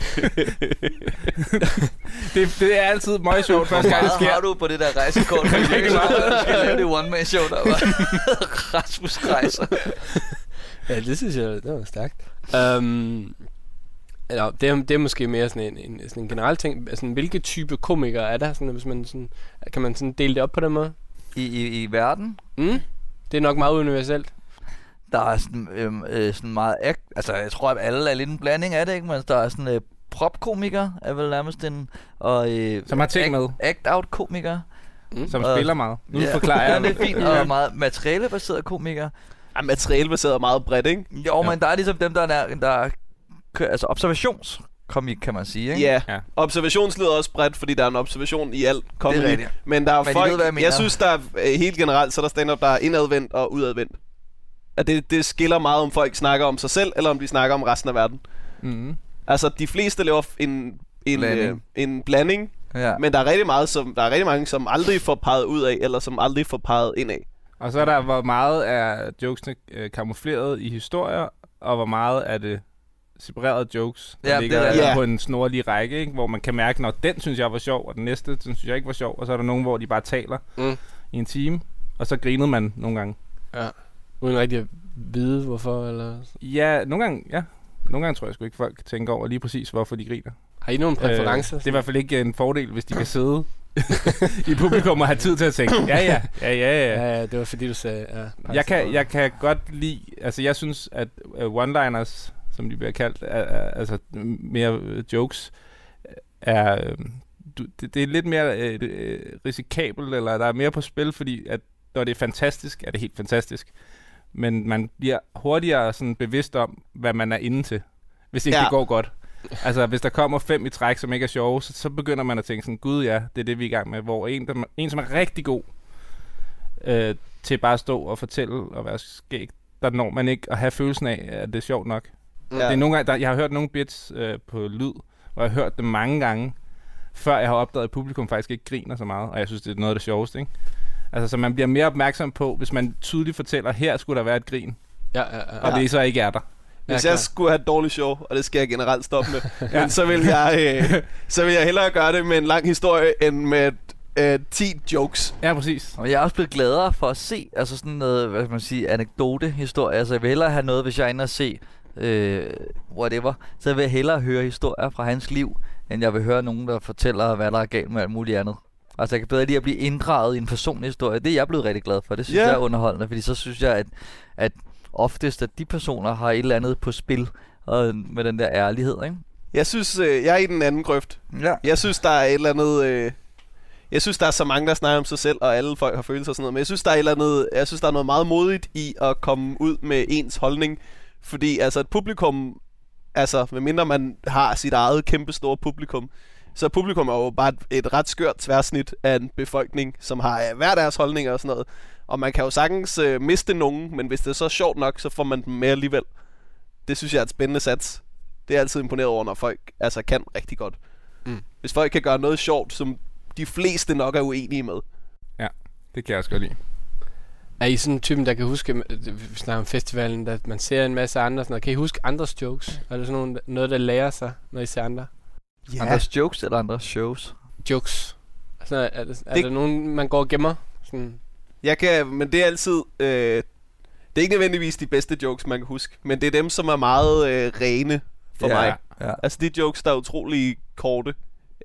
Det, det er altid meget sjovt, Hvor første gang det sker. har du på det der rejsekort? Ikke meget. skal lave det one-man-show, der var Rasmus rejser. Ja, det synes jeg, det var stærkt. Um, eller, det, er, det er måske mere sådan en, en, sådan en generel ting. Altså, hvilke type komikere er der? Sådan, hvis man sådan, kan man sådan dele det op på den måde? I, i, I verden, Mm? Det er nok meget universelt. Der er sådan, øhm, øh, sådan meget act, altså jeg tror, at alle er lidt en blanding af det, ikke? Men der er sådan øh, propkomiker, er vel nærmest en, og øh, Som har ting med, act-out komiker. som Og- spiller meget. Nu Ja. forklarer jeg. Ja, det er fint, og meget materialebaseret komiker. Ja, materialebaseret er meget bredt, ikke? Jo, men der er ligesom dem, der er, der er altså observationskomik, kan man sige, ikke? Ja. Ja. Observationslyder er også bredt, fordi der er en observation i alt comedy. rigtigt. Men der er Men folk, ved, hvad jeg mener. jeg synes, der er øh, helt generelt, så er der stand-up, der er indadvendt og udadvendt. At det, det skiller meget, om folk snakker om sig selv, eller om de snakker om resten af verden. Mm. Altså, de fleste laver en, en, Blanding. øh, en blanding, ja. men der er rigtig meget, som, der er rigtig mange, som aldrig får peget ud af, eller som aldrig får peget ind af. Og så er der, hvor meget er jokesene øh, kamufleret i historier, og hvor meget er det separerede jokes, der Ja, det ligger er rigtigt. ja. på en snorlig række, ikke? hvor man kan mærke, når den synes jeg var sjov, og den næste den synes jeg ikke var sjov, og så er der nogen, hvor de bare taler mm. i en time, og så grinede man nogle gange. Ja. Uden rigtig at vide, hvorfor, eller... Ja, nogle gange, ja. Nogle gange tror jeg sgu ikke, folk tænker over lige præcis, hvorfor de griner. Har I nogle præferencer? Øh, det er i hvert fald ikke en fordel, hvis de kan sidde i publikum og have tid til at tænke, ja, ja, ja, ja, ja. Ja, ja, det var fordi, du sagde... Ja, Jeg kan, jeg kan godt lide, altså jeg synes, at uh, one-liners, som de bliver kaldt, er, er, altså mere uh, jokes, er, øh, du, det, det er lidt mere øh, øh, risikabelt, eller der er mere på spil, fordi at når det er fantastisk, er det helt fantastisk. Men man bliver hurtigere sådan bevidst om, hvad man er inde til, hvis ikke Ja. det går godt. Altså, hvis der kommer fem i træk, som ikke er sjove, så, så begynder man at tænke sådan, gud ja, det er det, vi er i gang med. Hvor en, der, en som er rigtig god øh, til bare at stå og fortælle og være skæg, der når man ikke at have følelsen af, at det er sjovt nok. Ja. Det er nogle gange, der, jeg har hørt nogle bits øh, på lyd, og jeg har hørt det mange gange, før jeg har opdaget, at publikum faktisk ikke griner så meget, og jeg synes, det er noget af det sjoveste, ikke? Altså, så man bliver mere opmærksom på, hvis man tydeligt fortæller, her skulle der være et grin, Ja, ja, ja. og det så ikke er der. Hvis Ja, jeg skulle have et dårligt show, og det skal jeg generelt stoppe med, men så vil, jeg, øh, så vil jeg hellere gøre det med en lang historie, end med øh, 10 jokes. Ja, præcis. Og jeg er også blevet gladere for at se, altså sådan noget, hvad skal man sige, anekdote-historie. Altså jeg vil hellere have noget, hvis jeg er inde og se, øh, whatever, så vil jeg hellere høre historier fra hans liv, end jeg vil høre nogen, der fortæller, hvad der er galt med alt muligt andet. Altså jeg kan bedre lide at blive inddraget i en personlig historie. Det er jeg blevet rigtig glad for. Det synes yeah. jeg er underholdende, fordi så synes jeg, at, at oftest, at de personer har et eller andet på spil, og med den der ærlighed, ikke? Jeg synes, øh, jeg er i den anden grøft. Ja. Jeg synes, der er et eller andet... Øh, jeg synes, der er så mange, der snakker om sig selv, og alle folk har følelser og sådan noget. Men jeg synes, der er, et eller andet, jeg synes, der er noget meget modigt i at komme ud med ens holdning. Fordi altså et publikum, altså medmindre man har sit eget kæmpe store publikum, så publikum er jo bare et, et ret skørt tværsnit af en befolkning, som har øh, hver deres holdninger og sådan noget. Og man kan jo sagtens øh, miste nogen, men hvis det er så sjovt nok, så får man dem med alligevel. Det synes jeg er et spændende sats. Det er altid imponeret over, når folk altså kan rigtig godt. Mm. Hvis folk kan gøre noget sjovt, som de fleste nok er uenige med. Det kan jeg også godt lide. Er I sådan en typen, der kan huske, øh, vi snakker om festivalen, at man ser en masse andre sådan noget. Kan I huske andres jokes? Er det sådan noget, der lærer sig, når I ser andre? Ja. Andres jokes eller andres shows? Jokes. Altså, er, det, er Det- det... der nogen, man går og gemmer? Sådan, Jeg kan, men det er altid... Øh, det er ikke nødvendigvis de bedste jokes, man kan huske, men det er dem, som er meget øh, rene for Ja. mig. Ja. Altså de jokes, der er utrolig korte.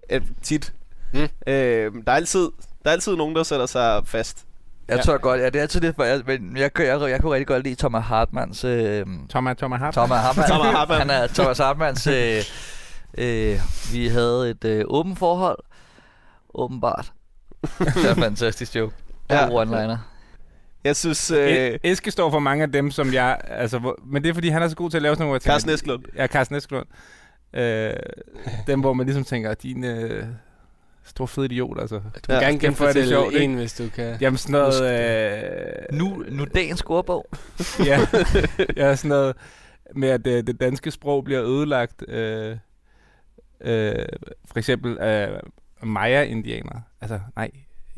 Øh, tit. Mm. Øh, der, er altid, der er altid nogen, der sætter sig fast. Jeg Ja. tror godt, ja, det er altid det, for jeg, men jeg, jeg, jeg, jeg kunne rigtig godt lide Thomas Hartmanns... Øh, Thomas, Thomas Hartmann. Thomas Hartmann. Thomas Hartmann. Han er Thomas Hartmanns... Øh, øh, vi havde et øh, åbent forhold. Åbenbart. det er en fantastisk joke. Ja. Ja. one-liner. Jeg synes... Øh, Øh, Eske står for mange af dem, som jeg... Altså, hvor, men det er, fordi han er så god til at lave sådan nogle... tænker- Carsten Eskelund. Ja, Carsten Eskelund. Øh, dem, hvor man ligesom tænker, din øh, stor fed idiot, altså. du kan Ja, gerne får jeg det sjovt, ikke? en, hvis du kan. Jamen sådan noget... Øh, Nu, nu dagens scorebog. ja, ja, sådan noget med, at øh, det danske sprog bliver ødelagt. Øh, øh, for eksempel af Maya-indianer. Altså, nej,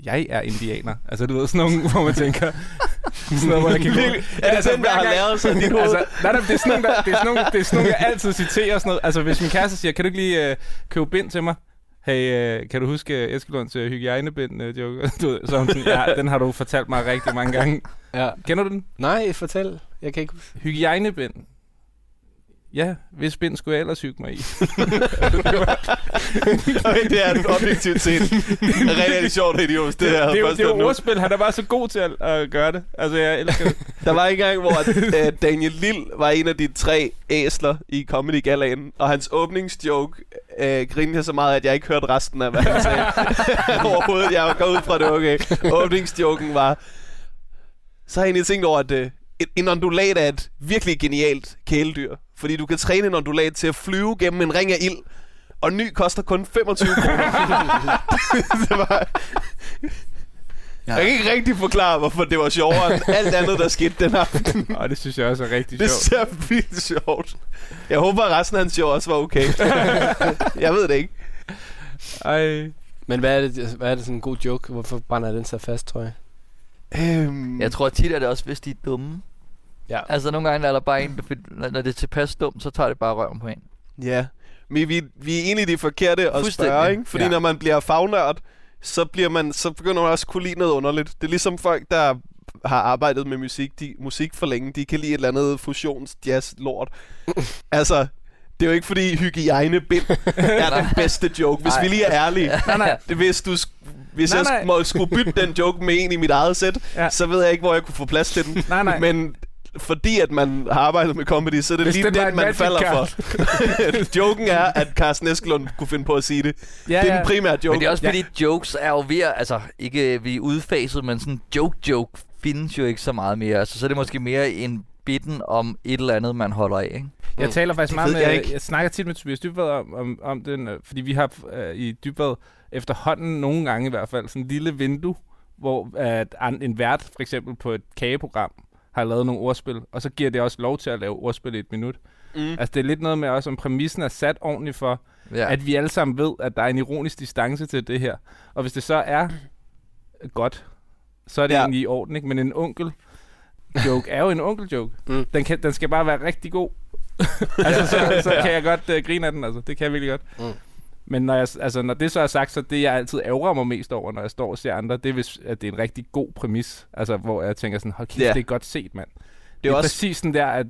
jeg er indianer. Altså, du ved, sådan nogle, hvor man tænker... sådan noget, hvor jeg kan gå... Er det den, der hver har lavet i dit hoved? Altså, nej, nej, det er sådan nogle, der, det er sådan nogle, det er sådan nogle, jeg altid citerer sådan noget. Altså, hvis min kæreste siger, kan du ikke lige øh, købe bind til mig? Hey, øh, kan du huske øh, Eskelunds øh, hygiejnebind øh, joke? Du så er sådan, ja, den har du fortalt mig rigtig mange gange. Ja. Kender du den? Nej, fortæl. Jeg kan ikke huske. Hygiejnebind. Ja, hvis bind skulle jeg ellers hygge mig i. Okay, det er et objektivt set. Rigtig, sjovt idiot. Det, her det, først det er jo ordspil. Han er bare så god til at, at gøre det. Altså, jeg elsker det. Der var en gang, hvor uh, Daniel Lille var en af de tre æsler i Comedy Galaen, og hans åbningsjoke uh, grinede jeg så meget, at jeg ikke hørte resten af, hvad han sagde. Overhovedet, jeg var gået ud fra det, okay. Åbningsjoken var... Så har jeg egentlig tænkt over, at uh, et, en ondulat er et virkelig genialt kæledyr. Fordi du kan træne en ondulat til at flyve gennem en ring af ild. Og ny koster kun 25 kroner. det var... Ja. Jeg kan ikke rigtig forklare, hvorfor det var sjovere end alt andet, der skete den aften. Og det synes jeg også er rigtig Det sjovt. ser vildt sjovt. Jeg håber, at resten af hans show også var okay. jeg ved det ikke. Ej. Men hvad er, det, hvad er det sådan en god joke? Hvorfor brænder den sig fast, tror jeg? Øhm, Jeg tror tit, at det også, hvis de er dumme. Ja. Altså nogle gange er der bare en, der, når det er tilpas dumt, så tager det bare røven på en. Ja, men vi, vi er egentlig de forkerte at spørge, ikke? Fordi Ja. når man bliver fagnørd, så, bliver man, så begynder man også at kunne lide noget underligt. Det er ligesom folk, der har arbejdet med musik, de, musik for længe, de kan lide et eller andet fusions-jazz-lort. altså, det er jo ikke fordi hygiejnebind er den bedste joke, hvis Nej. vi lige er ærlige. Nej, nej. Det, hvis du, hvis Nej, jeg nej. skulle bytte den joke med en i mit eget sæt, Ja. ja. så ved jeg ikke, hvor jeg kunne få plads til den. Nej, nej. Men fordi at man har arbejdet med comedy, så er det Hvis lige den den, en man falder card. for. Joken er, at Carsten Eskelund kunne finde på at sige det. Ja, det er den primære joke. Men det er også Ja. fordi, jokes er jo ved at, altså ikke vi er udfaset, men sådan joke-joke findes jo ikke så meget mere. Altså, så er det måske mere en bitten om et eller andet, man holder af, ikke? Jeg taler faktisk Det meget med, jeg ikke. jeg snakker tit med Tobias Dybvad om, om, om den, øh, fordi vi har øh, i Dybvad efterhånden nogle gange i hvert fald sådan en lille vindue, hvor at en vært for eksempel på et kageprogram har lavet nogle ordspil, og så giver det også lov til at lave ordspil i et minut. Mm. Altså det er lidt noget med også, om præmissen er sat ordentligt for, Ja. at vi alle sammen ved, at der er en ironisk distance til det her. Og hvis det så er godt, så er det. Ja. egentlig i orden, ikke? Men en onkel joke er jo en onkel joke. Mm. Den, kan, den skal bare være rigtig god. altså, så, så kan jeg godt uh, grine af den, altså. Det kan jeg virkelig godt. Mm. Men når, jeg, altså, når det så er sagt, så det jeg altid ærger mig mest over, når jeg står og ser andre, det er, hvis, at det er en rigtig god præmis. Altså, hvor jeg tænker sådan, hold kæft, Ja. det er godt set, mand. Det er, Det er også præcis sådan der, at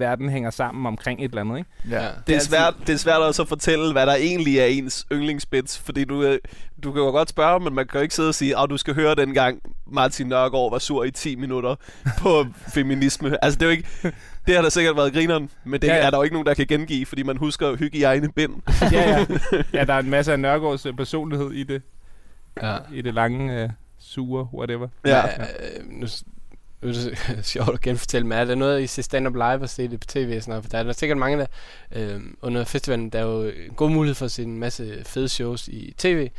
verden hænger sammen omkring et eller andet, ikke? ja. det er, svært, det er svært også at fortælle, hvad der egentlig er ens yndlingsbits, fordi du, øh, du kan jo godt spørge, men man kan jo ikke sidde og sige, at du skal høre dengang Martin Nørgaard var sur i 10 minutter på feminisme. Altså det er jo ikke, det har da sikkert været grineren, men det Ja, ja, ja. ja. er der jo ikke nogen, der kan gengive, fordi man husker hygiejne bind. ja, ja. ja, der er en masse af Nørgaards øh, personlighed i det, Ja. i det lange, uh, sure, whatever. Ja. Men, øh, nu, det er sjovt at genfortælle, men er der noget, I ser stand-up live og se det på tv og sådan noget? For der er der sikkert mange, der øh, under festivalen, der er jo en god mulighed for at se en masse fede shows i tv,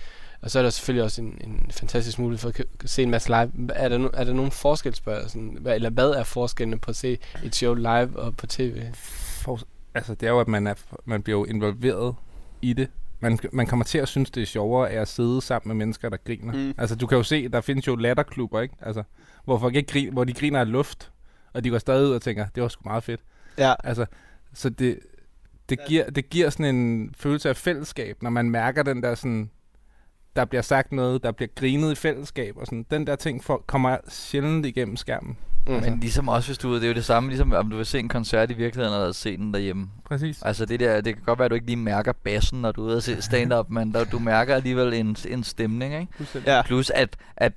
og så er der selvfølgelig også en, en fantastisk mulighed for at se en masse live. Er der, no, er der nogen forskel, spørger sådan, hvad, eller hvad er forskellen på at se et show live og på tv? For, altså, det er jo, at man, er, man bliver jo involveret i det. Man, man kommer til at synes, det er sjovere af at sidde sammen med mennesker, der griner. Mm. Altså, du kan jo se, der findes jo latterklubber, ikke? Altså, hvor, folk ikke griner, hvor de griner af luft, og de går stadig ud og tænker, det var sgu meget fedt. Ja. Altså, så det, det, giver, det giver sådan en følelse af fællesskab, når man mærker den der sådan, der bliver sagt noget, der bliver grinet i fællesskab, og sådan, den der ting for, kommer sjældent igennem skærmen. Mm. Men ligesom også, hvis du det er jo det samme, ligesom om du vil se en koncert i virkeligheden, eller se den derhjemme. Præcis. Altså det der, det kan godt være, at du ikke lige mærker bassen, når du er ude og se stand-up, men der, du mærker alligevel en, en stemning, ikke? Fuldstændig. Ja. Plus at, at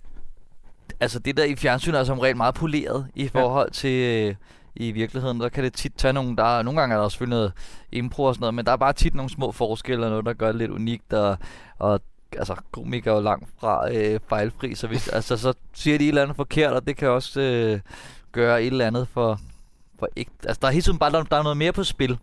altså det der i fjernsynet er som regel meget poleret i forhold til øh, i virkeligheden. Der kan det tit tage nogle, der er, nogle gange er der selvfølgelig noget impro og sådan noget, men der er bare tit nogle små forskelle og noget, der gør det lidt unikt, og, og altså komikere er jo langt fra øh, fejlfri, så, hvis, altså, så siger de et eller andet forkert, og det kan også øh, gøre et eller andet for, for ikke, altså der er hele tiden bare, der, der er noget mere på spil,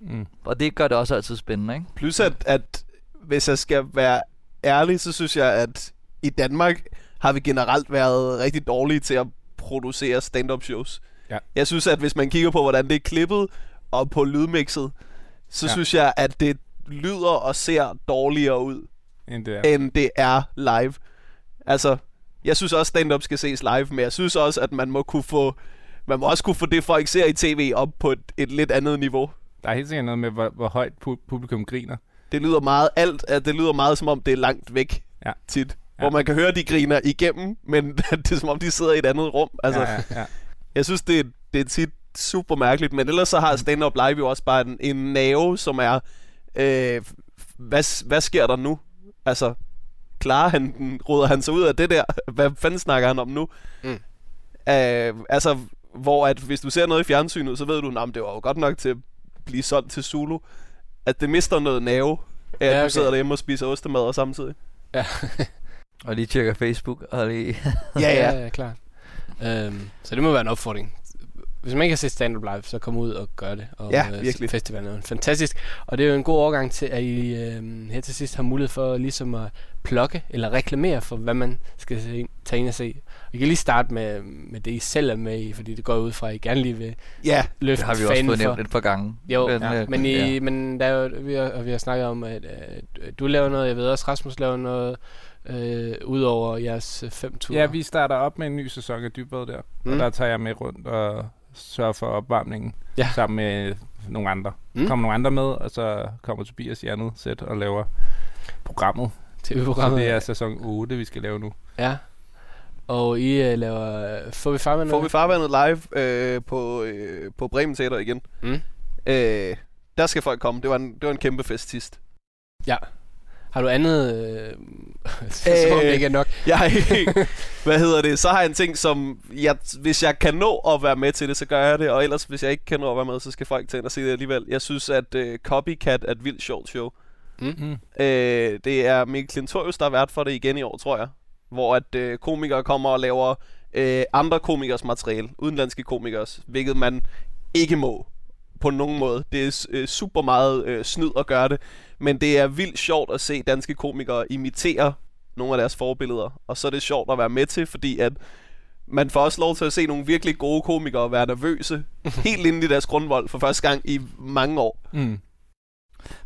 Mm. og det gør det også altid spændende, ikke? Plus at, at hvis jeg skal være ærlig, så synes jeg, at i Danmark har vi generelt været rigtig dårlige til at producere stand-up shows. Ja. Jeg synes, at hvis man kigger på, hvordan det er klippet og på lydmixet, så ja. synes jeg, at det lyder og ser dårligere ud, End det er. end det er live. Altså, jeg synes også, stand-up skal ses live, men jeg synes også, at man må kunne få man må også kunne få det, folk ser i tv, op på et, et lidt andet niveau. Der er helt sikkert noget med, hvor, hvor højt pu- publikum griner. Det lyder meget alt, at det lyder meget som om det er langt væk Ja. tit. Ja. Hvor man kan høre, de griner igennem, men det er som om, de sidder i et andet rum. Altså, ja, ja, ja. Jeg synes, det er, det er tit super mærkeligt, men ellers så har stand-up live jo også bare en, en nerve, som er, øh, hvad, hvad sker der nu? Altså, klarer han den? Råder han sig ud af det der? Hvad fanden snakker han om nu? Mm. Øh, altså, hvor at hvis du ser noget i fjernsynet, så ved du, at det var jo godt nok til at blive solgt til Zulu. At det mister noget nerve, af at Ja, du okay. sidder derhjemme og spiser ostemad og samtidig. Og lige tjekker Facebook, og lige... Ja, ja. ja klart. Øhm, så det må være en opfordring. Hvis man ikke har set stand-up live, så kom ud og gør det. Og, Ja, øh, virkelig. Festivalen er fantastisk. Og det er jo en god overgang til, at I øh, her til sidst har mulighed for ligesom at plukke eller reklamere for, hvad man skal se, tage ind og se. Vi kan lige starte med, med det, I selv er med i, fordi det går ud fra, at I gerne lige vil Ja, løfte Det har vi også fået for. nævnt et par gange. Jo, Men, ja. øh, men, I, ja. men der er jo, vi, har, og vi har snakket om, at øh, du laver noget, jeg ved også, Rasmus laver noget, øh, udover jeres øh, fem ture. Ja, vi starter op med en ny sæson af Dybbad der. Mm. Og der tager jeg med rundt og sørger for opvarmningen Ja. sammen med nogle andre. Mm. Mm. kommer nogle andre med, og så kommer Tobias i andet sæt og laver programmet. Så TV-programmet. det er sæson 8, vi skal lave nu. Ja. Og I øh, laver... Får vi farvandet? får vi farvandet live øh, på, øh, på Bremen Teater igen. Mm. Øh, der skal folk komme. Det var en, det var en kæmpe fest sidst. Ja. Har du andet... Øh, som Øh, ikke er nok. Jeg har ikke, hvad hedder det, så har jeg en ting, som jeg, hvis jeg kan nå at være med til det, så gør jeg det, og ellers hvis jeg ikke kan nå at være med, så skal folk til og se det alligevel. Jeg synes, at uh, Copycat er et vildt sjovt show. Mm. Mm. Øh, det er Mikkel Klintorius, der er vært for det igen i år, tror jeg. Hvor at øh, komikere kommer og laver øh, andre komikers materiale, udenlandske komikers, hvilket man ikke må på nogen måde. Det er øh, super meget øh, snyd at gøre det, men det er vildt sjovt at se danske komikere imitere nogle af deres forbilleder, og så er det sjovt at være med til, fordi at man får også lov til at se nogle virkelig gode komikere være nervøse, helt inde i deres grundvold for første gang i mange år. Mm.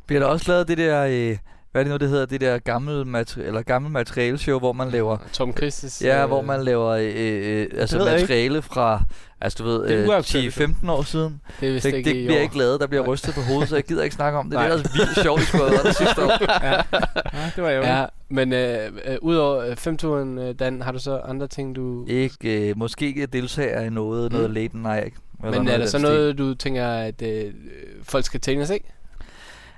Bliver der også lavet det der, øh, hvad er det nu, det hedder, det der gamle, materi- eller gamle materialeshow, hvor man laver, Tom Christes... ja, hvor man laver øh, øh, altså ikke. materiale fra, altså du ved, øh, uaktuelt. 10-15 år siden. Det er vist Det, ikke det bliver år. ikke lavet, der bliver rystet på hovedet, så jeg gider ikke snakke om det. Det er Nej. ellers vildt sjovt, I skulle have været der sidste år. Ja. ja, det var jo. Ja, men øh, øh, udover øh, femturen, øh, Dan, har du så andre ting, du... Ikke, øh, måske ikke deltager i noget, noget Mm. late night. Men er der så stil. noget, du tænker, at øh, folk skal tænke og se?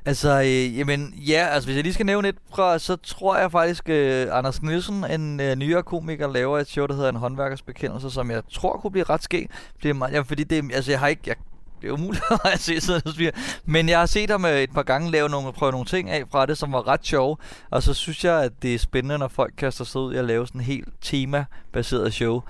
Altså, øh, jamen, ja, altså hvis jeg lige skal nævne et fra, så tror jeg faktisk, øh, Anders Nielsen, en øh, nyere komiker, laver et show, der hedder En håndværkers bekendelse, som jeg tror kunne blive ret skæg. Det er meget, ja, fordi det, altså jeg har ikke, jeg, det er umuligt at se sådan noget, men jeg har set ham øh, et par gange lave nogle, prøve nogle ting af fra det, som var ret sjove, og så synes jeg, at det er spændende, når folk kaster sig ud i at lave sådan en helt tema-baseret show.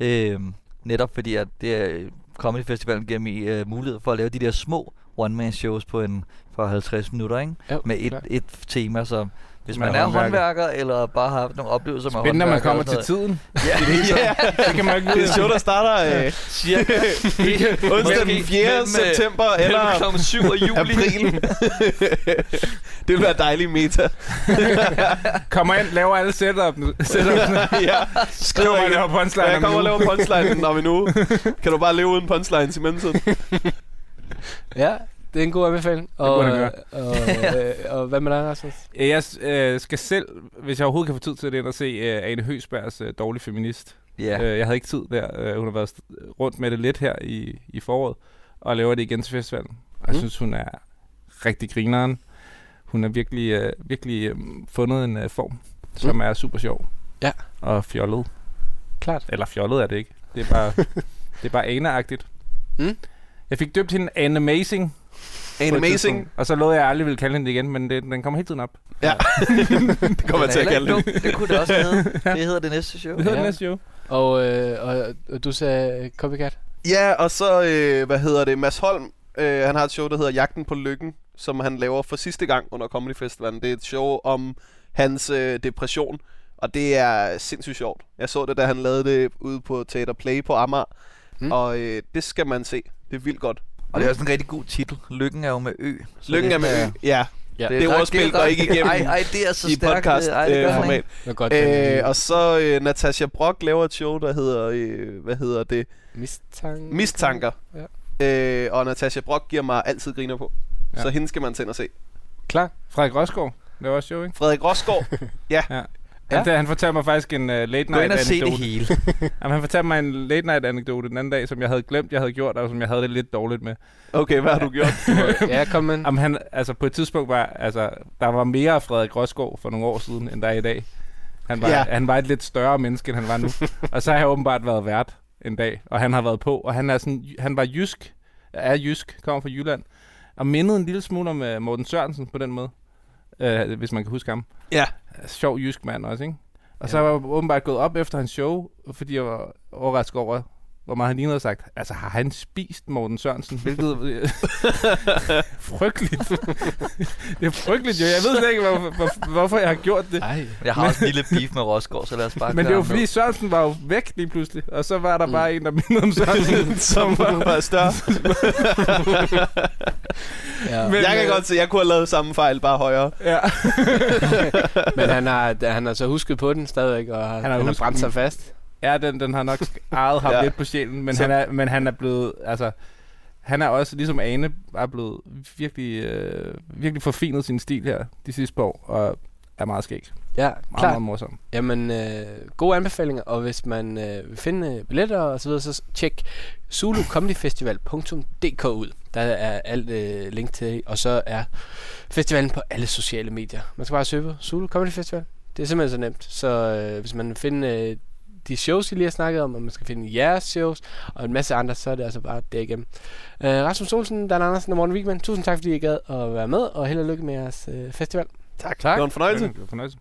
Øh, netop fordi, at det er Comedy Festivalen giver mig øh, mulighed for at lave de der små one-man-shows på en for 50 minutter, ikke? Jo, med et, et tema, så hvis Man man, er er håndværker. håndværker, eller bare har haft nogle oplevelser med Spændende, at man håndværker kommer til tiden. Ja, Ja, Det kan man ikke det er vide. show, der starter øh, cirka. onsdag den Måske 4. mellem, øh, september Eller eller kl. 7 af juli. april. det vil være dejlig meta. Kommer ind, laver alle setup, setupsene. ja. Skriver og laver punchline. jeg om kommer og en laver punchline om en uge. Kan du bare leve uden punchlines i mellemtiden? Ja, det er en god anbefaling. Og, burde han og, og, øh, og hvad med dig, Rasmus? Jeg øh, skal selv, hvis jeg overhovedet kan få tid til det, ind og se øh, Ane Høgsbergs øh, Dårlig Feminist. Ja. Øh, jeg havde ikke tid der. Øh, hun har været rundt med det lidt her i, i foråret, og laver det igen til festivalen. Og jeg Mm. synes, hun er rigtig grineren. Hun har virkelig, øh, virkelig øh, fundet en øh, form, som Mm. er super sjov. Ja. Og fjollet. Klart. Eller fjollet er det ikke. Det er bare, det er bare Ane-agtigt. Mm. Jeg fik døbt hende på et Animazing. tidspunkt, Og så lovede jeg, at jeg aldrig ville kalde hende det igen, men det, den kommer hele tiden op. Ja. det kommer jeg til at kalde det. det. Det kunne det også hedde. Det hedder det næste show. Det hedder Ja. ja. næste show. Og, øh, og, og du sagde Copycat? Ja, og så, øh, hvad hedder det, Mads Holm, øh, han har et show, der hedder Jagten på Lykken, som han laver for sidste gang under Comedy Festivalen. Det er et show om hans øh, depression, og det er sindssygt sjovt. Jeg så det, da han lavede det ude på Teater Play på Amager, mm. og øh, det skal man se. Det er vildt godt. Og det er også en rigtig god titel. Lykken er jo med ø. så Lykken det er med ø. Ja, Ja, det er ret- ordspil går ikke igennem Ej, ej, det er så i stærkt. podcast Ej, det gør øh, det. Øh, og så øh, Natasha Brock laver et show, der hedder, øh, hvad hedder det? Mistanker. Mistanker. Ja. Øh, og Natasha Brock giver mig altid griner på. Ja. Ja. Så hende skal man tænde og se. Klar. Frederik Rosgaard laver også show, ikke? Frederik Rosgaard. Han, han fortalte mig faktisk en uh, late Gå night og se det anekdote. hele. Jamen, han fortalte mig en late night anekdote den anden dag, som jeg havde glemt, jeg havde gjort, og som jeg havde det lidt dårligt med. Okay, hvad har du gjort? ja, kom med. Jamen, han, altså, på et tidspunkt var, altså, der var mere af Frederik Rosgaard for nogle år siden, end der er i dag. Han var, Ja. ja. han var et lidt større menneske, end han var nu. og så har jeg åbenbart været vært en dag, og han har været på, og han, er sådan, han var jysk, er jysk, kommer fra Jylland, og mindede en lille smule om uh, Morten Sørensen på den måde, uh, hvis man kan huske ham. Ja. Sjov jysk mand også, ikke? Og så var jeg åbenbart gået op efter hans show, fordi jeg var overrasket over, hvor meget han lige havde sagt, altså har han spist Morten Sørensen? Hvilket frygteligt. det er frygteligt jo. Jeg ved slet ikke, hvor, hvor, hvorfor jeg har gjort det. Ej. Jeg har også en lille beef med Rosgaard, så lad os bare Men det var fordi. Sørensen var jo væk lige pludselig, og så var der mm. bare en, der mindede om Sørensen, som var... var større. Ja. Men, jeg kan øh, godt se, jeg kunne have lavet samme fejl, bare højere. Ja. Men han har, han har så husket på den stadigvæk, og han har han har brændt sig fast. Ja, den, den har nok ejet ham Ja. lidt på sjælen, men Så- han, er, men han er blevet, altså, han er også, ligesom Ane, er blevet virkelig, øh, virkelig forfinet sin stil her de sidste par år, og er meget skæg. Ja, Meget, klart. meget morsom. Jamen, øh, gode anbefalinger, og hvis man øh, vil finde øh, billetter og så videre, så tjek zulucomedyfestival.dk ud. Der er alt øh, link til, og så er festivalen på alle sociale medier. Man skal bare søge på Zulu Comedy Festival. Det er simpelthen så nemt. Så øh, hvis man vil finde øh, de shows, I lige har snakket om, og man skal finde jeres shows, og en masse andre, så er det altså bare det igennem. Øh, Rasmus Olsen, Dan Andersen og Morten Wigman, tusind tak, fordi I gad at være med, og held og lykke med jeres øh, festival. Tak. tak. Det var en fornøjelse. Det var fornøjelse.